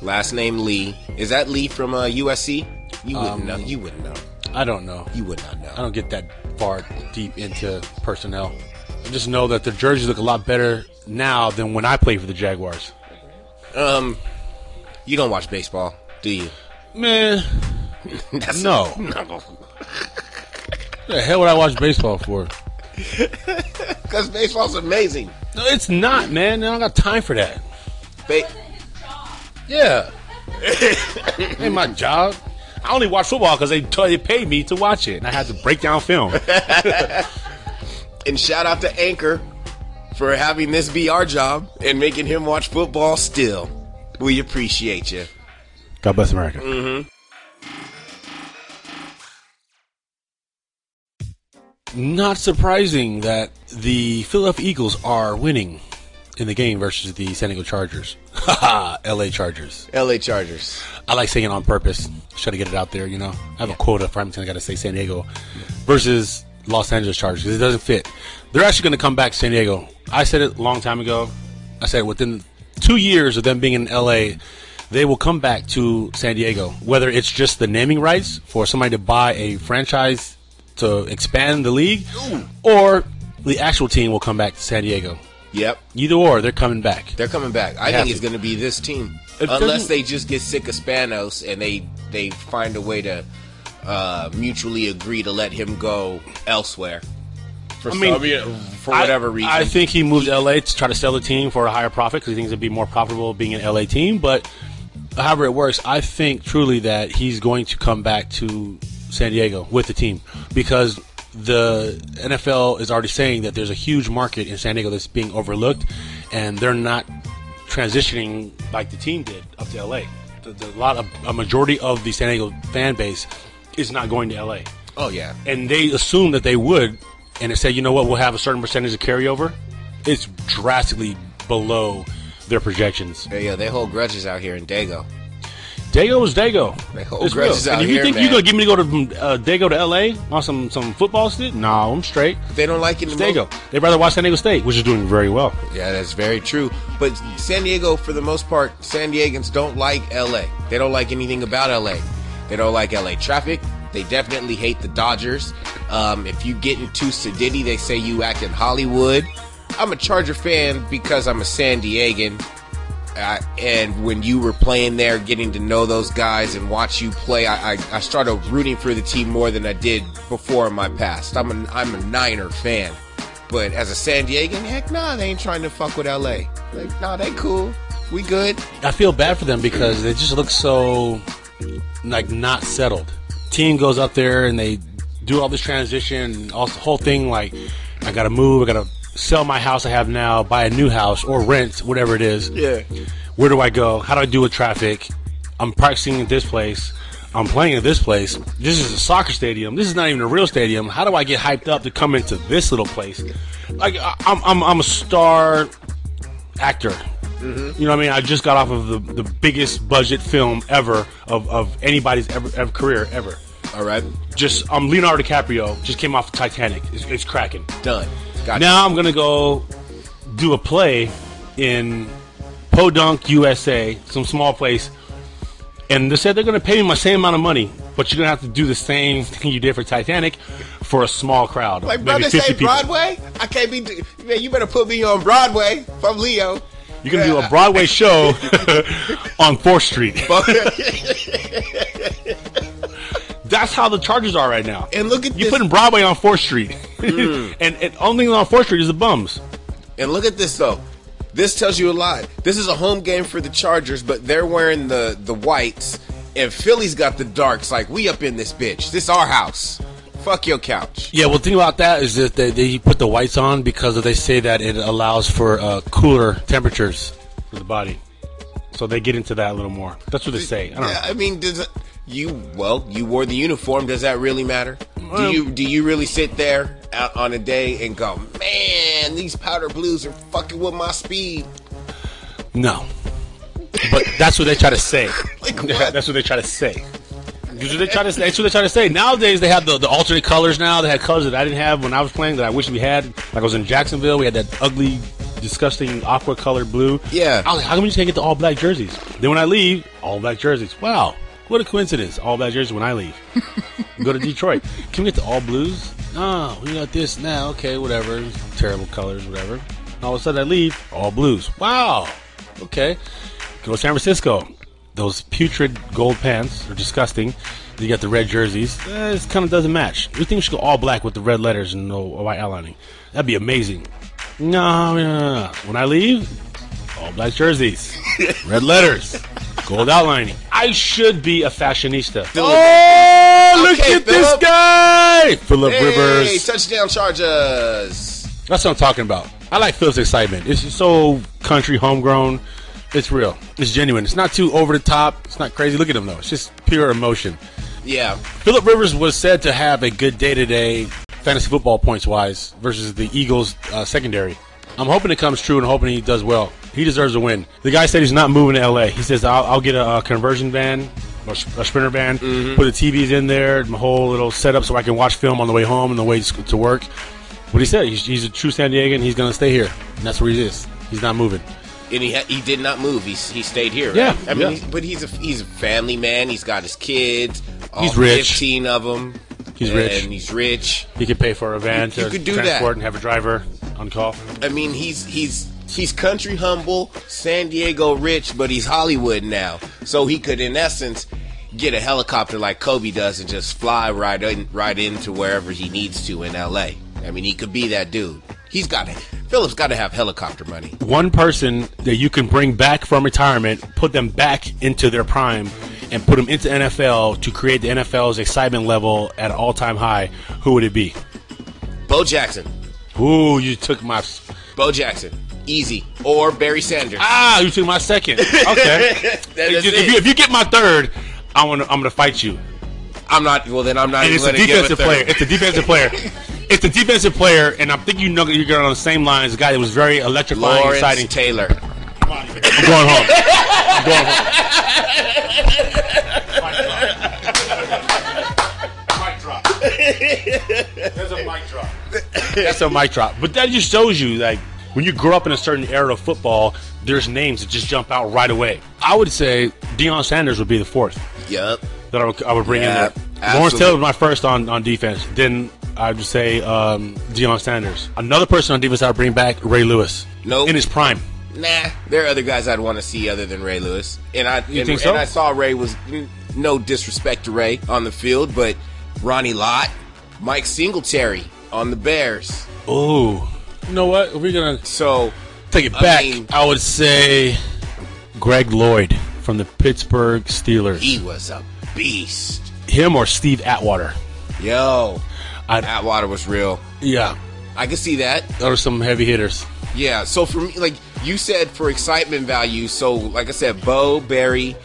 A: Last name Lee. Is that Lee from uh, USC? You wouldn't know. You wouldn't know.
D: I don't know.
A: You would not know.
D: I don't get that far deep into personnel. I just know that the jerseys look a lot better now than when I played for the Jaguars.
A: Um, you don't watch baseball, do you?
D: Man,
A: That's
D: no. the hell would I watch baseball for?
A: Because baseball's amazing.
D: No, it's not, man. I don't got time for that.
A: Ba-
D: Yeah. Ain't my job. I only watch football because they, t- they paid me to watch it, and I had to break down film.
A: and shout out to Anchor for having this be our job and making him watch football still. We appreciate you.
D: God bless America. Mm-hmm. Not surprising that the Philadelphia Eagles are winning in the game versus the San Diego Chargers. Haha, LA Chargers.
A: LA Chargers.
D: I like saying it on purpose. Try to get it out there, you know. I have a quota for every time I got to say San Diego versus Los Angeles Chargers 'cause it doesn't fit. They're actually going to come back to San Diego. I said it a long time ago. I said within two years of them being in LA, they will come back to San Diego. Whether it's just the naming rights for somebody to buy a franchise to expand the league, or the actual team will come back to San Diego.
A: Yep.
D: Either or, they're coming back.
A: They're coming back. I
D: They
A: think it's going to be this team,
D: It
A: unless they just get sick of Spanos and they they find a way to uh, mutually agree to let him go elsewhere. For
D: I mean,
A: some- for whatever
D: I,
A: reason.
D: I think he moved to LA to try to sell the team for a higher profit because he thinks it'd be more profitable being an LA team. But however it works, I think truly that he's going to come back to San Diego with the team because the NFL is already saying that there's a huge market in San Diego that's being overlooked, and they're not transitioning like the team did up to LA. The, the, a lot of a majority of the San Diego fan base is not going to LA
A: oh yeah.
D: and they assumed that they would, and it said, you know what, we'll have a certain percentage of carryover. It's drastically below their projections.
A: Yeah, yeah, they hold grudges out here in Dago.
D: Dago is Dago.
A: They hold
D: It's real.
A: grudges out here.
D: And if you
A: here,
D: think
A: man.
D: you're gonna give me to go to uh, Dago to L.A. on some some football shit, no, I'm straight.
A: They don't like it.
D: It's Dago. They'd rather watch San Diego State, which is doing very well.
A: Yeah, that's very true. But San Diego, for the most part, San Diegans don't like LA. They don't like anything about LA. They don't like LA traffic. They definitely hate the Dodgers. Um, if you get into Sedity, they say you act in Hollywood. I'm a Charger fan because I'm a San Diegan. And when you were playing there, getting to know those guys and watch you play, I, I, I started rooting for the team more than I did before in my past. I'm a, I'm a Niner fan. But as a San Diegan, heck nah, they ain't trying to fuck with LA. Like, nah, they cool. We good.
D: I feel bad for them because they just look so like not settled. Team goes up there and they do all this transition, all the whole thing. Like, I gotta move, I gotta sell my house I have now, buy a new house or rent, whatever it is.
A: Yeah.
D: Where do I go? How do I do with traffic? I'm practicing at this place. I'm playing at this place. This is a soccer stadium. This is not even a real stadium. How do I get hyped up to come into this little place? Like I- I'm, I'm, I'm a star actor. Mm-hmm. You know what I mean? I just got off of the, the biggest budget film ever of, of anybody's ever, ever career ever.
A: All right.
D: Just I'm Leonardo DiCaprio. Just came off of Titanic. It's, it's cracking.
A: Done. Got
D: Now I'm gonna go do a play in Podunk, USA, some small place, and they said they're gonna pay me my same amount of money, but you're gonna have to do the same thing you did for Titanic for a small crowd,
A: Like brother
D: 50
A: say. Broadway, I can't be. Man, you better put me on Broadway from Leo.
D: You're gonna do a Broadway show on Fourth Street. That's how the Chargers are right now.
A: And look at
D: You
A: this.
D: putting Broadway on Fourth Street, hmm. and and only on Fourth Street is the bums.
A: And look at this though. This tells you a lot. This is a home game for the Chargers, but they're wearing the the whites, and Philly's got the darks. Like we up in this bitch. This our house. Fuck your couch.
D: Yeah, well, the thing about that is that they, they put the whites on because they say that it allows for uh, cooler temperatures for the body. So they get into that a little more. That's what they say. I don't
A: Yeah,
D: know.
A: I mean, does it, you? Well, you wore the uniform. Does that really matter? Do you do you really sit there out on a day and go, man, these powder blues are fucking with my speed?
D: No. But that's what they try to say.
A: Like what?
D: That's what they try to say. That's what they try to say. That's what they try to say. Nowadays they have the, the alternate colors now. They had colors that I didn't have when I was playing that I wish we had. Like I was in Jacksonville, we had that ugly, disgusting aqua color blue.
A: Yeah.
D: I was like, how come we just can't get the all black jerseys? Then when I leave, all black jerseys. Wow. What a coincidence. All black jerseys when I leave. Go to Detroit. Can we get the all blues? No, we got this now. Okay, whatever. Terrible colors, whatever. All of a sudden I leave, all blues. Wow. Okay. Go to San Francisco. Those putrid gold pants are disgusting. You got the red jerseys. Eh, it kind of doesn't match. We think we should go all black with the red letters and no white outlining. That'd be amazing. No, no, no, no. When I leave, all black jerseys, red letters, gold outlining. I should be a fashionista. Oh, look
A: Okay,
D: at this guy, Philip
A: Hey,
D: Rivers.
A: touchdown Chargers.
D: That's what I'm talking about. I like Phil's excitement. It's so country, homegrown. It's real. It's genuine. It's not too over the top. It's not crazy. Look at him though. It's just pure emotion.
A: Yeah,
D: Philip Rivers was said to have a good day today, fantasy football points wise versus the Eagles uh, secondary. I'm hoping it comes true and hoping he does well. He deserves a win. The guy said he's not moving to LA. He says I'll, I'll get a, a conversion van or a sprinter van,
A: Mm-hmm.
D: put the TVs in there, my whole little setup so I can watch film on the way home and the way to to work. What he said, he's, he's a true San Diegan. He's going to stay here, and that's where he is. He's not moving.
A: And he he did not move. He he stayed here. Right?
D: Yeah,
A: I mean,
D: yeah.
A: he's- but he's a he's a family man. He's got his kids.
D: He's rich.
A: Fifteen of them.
D: He's
A: and
D: rich.
A: And he's rich.
D: He could pay for a van
A: You- you
D: to
A: could do
D: transport
A: that.
D: and have a driver on call.
A: I mean, he's he's he's country humble, San Diego rich, but he's Hollywood now. So he could, in essence, get a helicopter like Kobe does and just fly right in, right into wherever he needs to in L.A. I mean, he could be that dude. He's got to. Phillips got to have helicopter money.
D: one person that you can bring back from retirement, put them back into their prime, and put them into NFL to create the NFL's excitement level at an all-time high, who would it be?
A: Bo Jackson.
D: Ooh, you took my
A: Bo Jackson. Easy. Or Barry Sanders.
D: ah, you took my second. Okay,
A: That-
D: if, you, if, you, if you get my third, I want. I'm gonna fight you.
A: I'm not. Well, then I'm not
D: And
A: even
D: it's a
A: going to give a
D: defensive player. It's a defensive player. it's a defensive player, and I think you know you're going on the same line as a guy that was very electrifying, exciting.
A: Taylor.
D: I'm going home. I'm going home. There's a mic drop. That's a mic drop. But that just shows you, like, when you grow up in a certain era of football, there's names that just jump out right away. I would say Deion Sanders would be the fourth.
A: Yep.
D: That I would, I would bring in there.
A: Absolutely.
D: Lawrence Taylor was my first on, on defense. Then I would say um, Deion Sanders. Another person on defense I would bring back, Ray Lewis.
A: Nope.
D: In his prime.
A: Nah, there are other guys I'd want to see other than Ray Lewis. And I
D: You
A: and,
D: think so?
A: and I saw Ray was no disrespect to Ray on the field, but Ronnie Lott, Mike Singletary on the Bears.
D: Ooh. You know what? We're going to
A: So
D: take it
A: I
D: back,
A: mean-
D: I would say Greg Lloyd from the Pittsburgh Steelers.
A: he was a beast.
D: Him or Steve Atwater.
A: Yo,
D: I'd,
A: Atwater was real.
D: yeah,
A: I can see that.
D: those are some heavy hitters.
A: Yeah. So for me, like you said, for excitement value. So like I said, Bo Barry,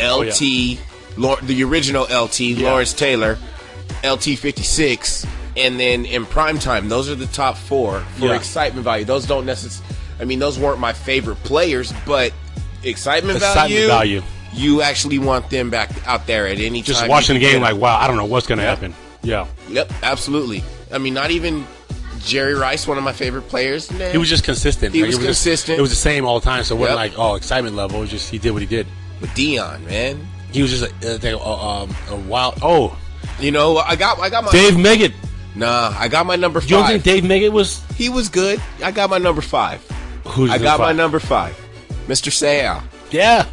A: oh, LT, Lor- the original LT, Lawrence Taylor, LT fifty six, and then in prime time, those are the top four for
D: Yeah.
A: excitement value. Those don't necessarily. I mean, those weren't my favorite players, but excitement,
D: Excitement
A: value.
D: value.
A: You actually want them back out there at any
D: Just
A: time.
D: Just
A: watching
D: the game, like, wow, I don't know what's going to
A: Yeah.
D: happen. Yeah.
A: Yep, absolutely. I mean, not even Jerry Rice, one of my favorite players. Nah.
D: He was just consistent.
A: He
D: Like,
A: was
D: it just-
A: consistent.
D: it was the same all the time, so it wasn't
A: Yep.
D: like, oh, excitement level. It was just, he did what he did.
A: with Dion, man.
D: He was just a, a, a, um, a wild. Oh,
A: You know, I got I got my
D: Dave Meggett.
A: Nah, I got my number five.
D: You don't
A: five.
D: think Dave Meggett was.
A: he was good. I got my number five.
D: Who's
A: I got my number five, Mr. Sayal.
D: Yeah.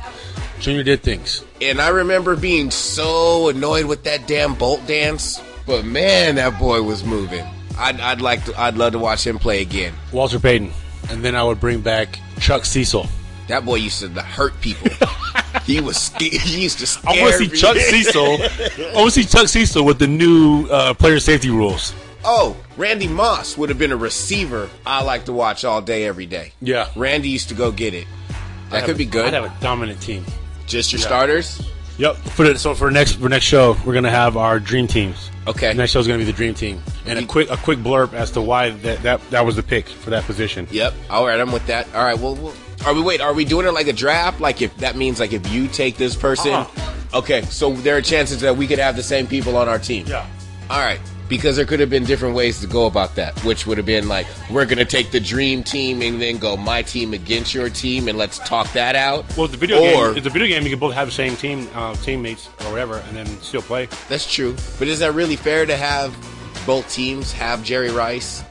D: Junior did things.
A: And I remember being so annoyed with that damn bolt dance. But man, that boy was moving. I'd, I'd like to. I'd love to watch him play again.
D: Walter Payton. And then I would bring back Chuck Cecil.
A: That boy used to hurt people. he was. sca- He used to scare.
D: I want to see. Chuck Cecil. I want to see Chuck Cecil with the new uh, player safety rules.
A: Oh, Randy Moss would have been a receiver I like to watch all day, every day.
D: Yeah.
A: Randy used to go get it. That could
D: have-
A: be good.
D: I'd have a dominant team.
A: Just your starters.
D: Yep. For the, so for next for next show, we're gonna have our dream teams.
A: Okay.
D: Next show is gonna be the dream team, and a quick a quick blurb as to why that that, that was the pick for that position.
A: Yep. All right, I'm with that. All right. Well, well are we wait? Are we doing it like a draft? Like if that means like if you take this person,
D: Uh-uh.
A: okay. So there are chances that we could have the same people on our team.
D: Yeah.
A: All right. Because there could have been different ways to go about that, which would have been like we're gonna take the dream team and then go my team against your team and let's talk that out.
D: Well, it's a video
A: Or-
D: game. It's a video game. You can both have the same team, uh, teammates or whatever, and then still play.
A: That's true. But is that really fair to have both teams have Jerry Rice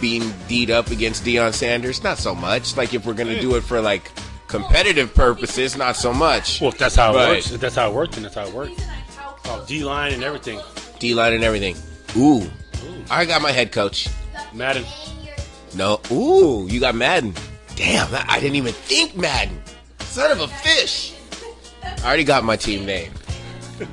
A: being D'd up against Deion Sanders? Not so much. Like if we're gonna do it for like competitive purposes, not so much.
D: Well, if that's how it
A: Right.
D: works. If that's how it works, then that's how it works. Oh, D line and everything.
A: D line and everything. Ooh. I got my head coach.
D: Madden.
A: No. Ooh, you got Madden. Damn, I I didn't even think Madden. Son of a fish. I already got my team name.
D: I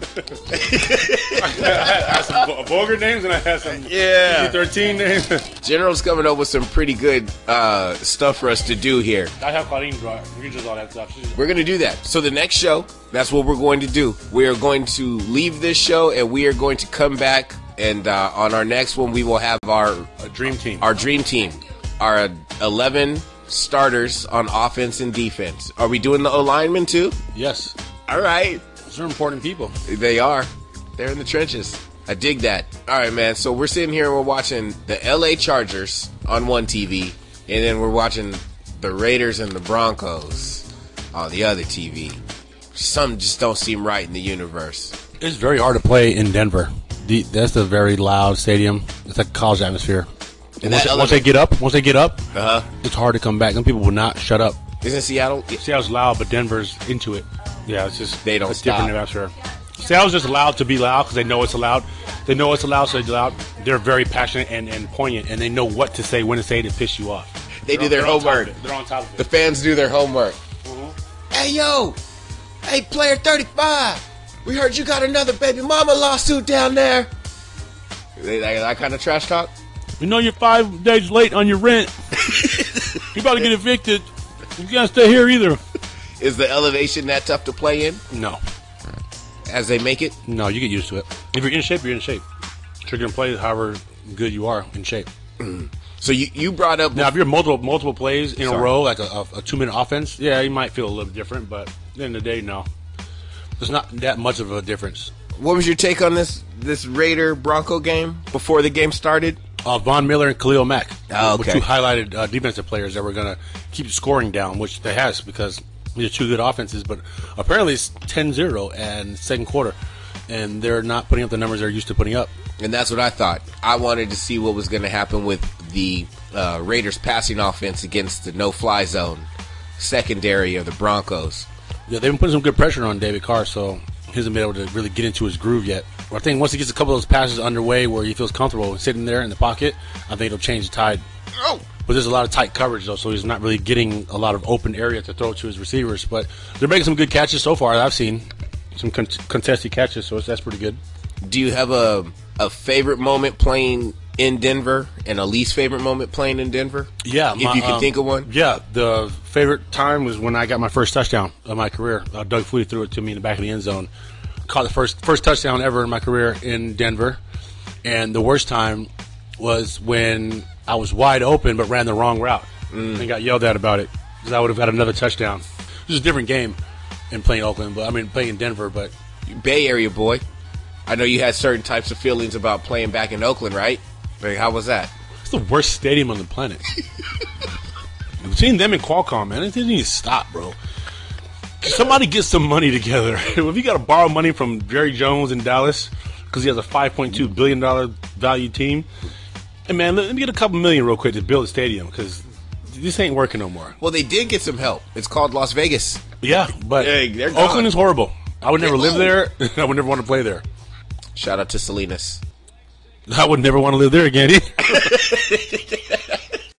D: had some vulgar names and I had some
A: Yeah.
D: thirteen names.
A: General's coming up with some pretty good uh, stuff for us to do here.
D: I have Colleen draw reads all that stuff. She's-
A: We're going to do that. So the next show, that's what we're going to do. We are going to leave this show and we are going to come back and uh, on our next one we will have our
D: A dream team.
A: our dream team, our 11 starters on offense and defense. Are we doing the O linemen too?
D: yes,
A: All right.
D: those are important people.
A: They are. They're in the trenches. I dig that. All right, man. So we're sitting here and we're watching the LA Chargers on one TV, and then we're watching the Raiders and the Broncos on the other TV. Some just don't seem right in the universe.
D: It's very hard to play in Denver. The, that's a very loud stadium. It's like college atmosphere.
A: And
D: once, they, once they get up, once they get up,
A: Uh huh.
D: it's hard to come back. Some people will not shut up.
A: Isn't Seattle?
D: Seattle's loud, but Denver's into it. Yeah, it's just
A: They don't
D: a different
A: stop.
D: atmosphere. Seattle's just allowed to be loud because they know it's allowed. They know it's allowed, so they're loud. They're very passionate and, and poignant, and they know what to say, when to say to piss you off.
A: They do
D: They're
A: their
D: on top of
A: homework.
D: it. They're on top of
A: The fans do their homework. Hey, yo. Hey, player 35. We heard you got another baby mama lawsuit down there. They, that, that kind of trash talk?
D: You know you're five days late on your rent. you about to get evicted. You can't stay here either.
A: Is the elevation that tough to play in
D: No,
A: as they make it?
D: no, you get used to it. If you're in shape, you're in shape. You're gonna play however good you are in shape.
A: So you, you brought up
D: Now, if you're multiple multiple plays in
A: Sorry.
D: a row, like a, a, a two minute offense, yeah, you might feel a little different. But at the end of the day, no, there's not that much of a difference.
A: what was your take on this this Raider Bronco game before the game started?
D: Uh, Von Miller and Khalil Mack
A: Oh, okay.
D: two highlighted uh, defensive players that were going to keep scoring down, which they has because these are two good offenses. But apparently it's 10-0 and second quarter, and they're not putting up the numbers they're used to putting up.
A: And that's what I thought. I wanted to see what was going to happen with the uh, Raiders passing offense against the no-fly zone secondary of the Broncos.
D: Yeah, they've been putting some good pressure on David Carr, so he hasn't been able to really get into his groove yet. I think once he gets a couple of those passes underway where he feels comfortable sitting there in the pocket, I think it'll change the tide.
A: Oh,
D: But there's a lot of tight coverage though, so he's not really getting a lot of open area to throw to his receivers. But they're making some good catches so far. I've seen some con- contested catches, so that's pretty good.
A: do you have a a favorite moment playing in Denver and a least favorite moment playing in Denver?
D: Yeah,
A: if
D: my,
A: you can
D: um,
A: think of one.
D: Yeah, the favorite time was when I got my first touchdown of my career. Uh, Doug Flutie threw it to me in the back of the end zone. Caught the first first touchdown ever in my career in Denver, and the worst time was when I was wide open but ran the wrong route and got yelled at about it because I would have had another touchdown. It was a different game in playing Oakland, but I mean playing Denver, but
A: Bay Area boy. I know you had certain types of feelings about playing back in Oakland, right? Like, how was that?
D: It's the worst stadium on the planet. Between them and Qualcomm, man, it didn't even stop, bro. Somebody get some money together. if you got to borrow money from Jerry Jones in Dallas because he has a $5.2 billion value team, and man, let me get a couple million real quick to build a stadium because this ain't working no more.
A: Well, they did get some help. It's called Las Vegas.
D: Yeah, but
A: Hey, they're.
D: Oakland is horrible. I would never live there. I would never want to play there.
A: Shout out to Salinas.
D: I would never want to live there again.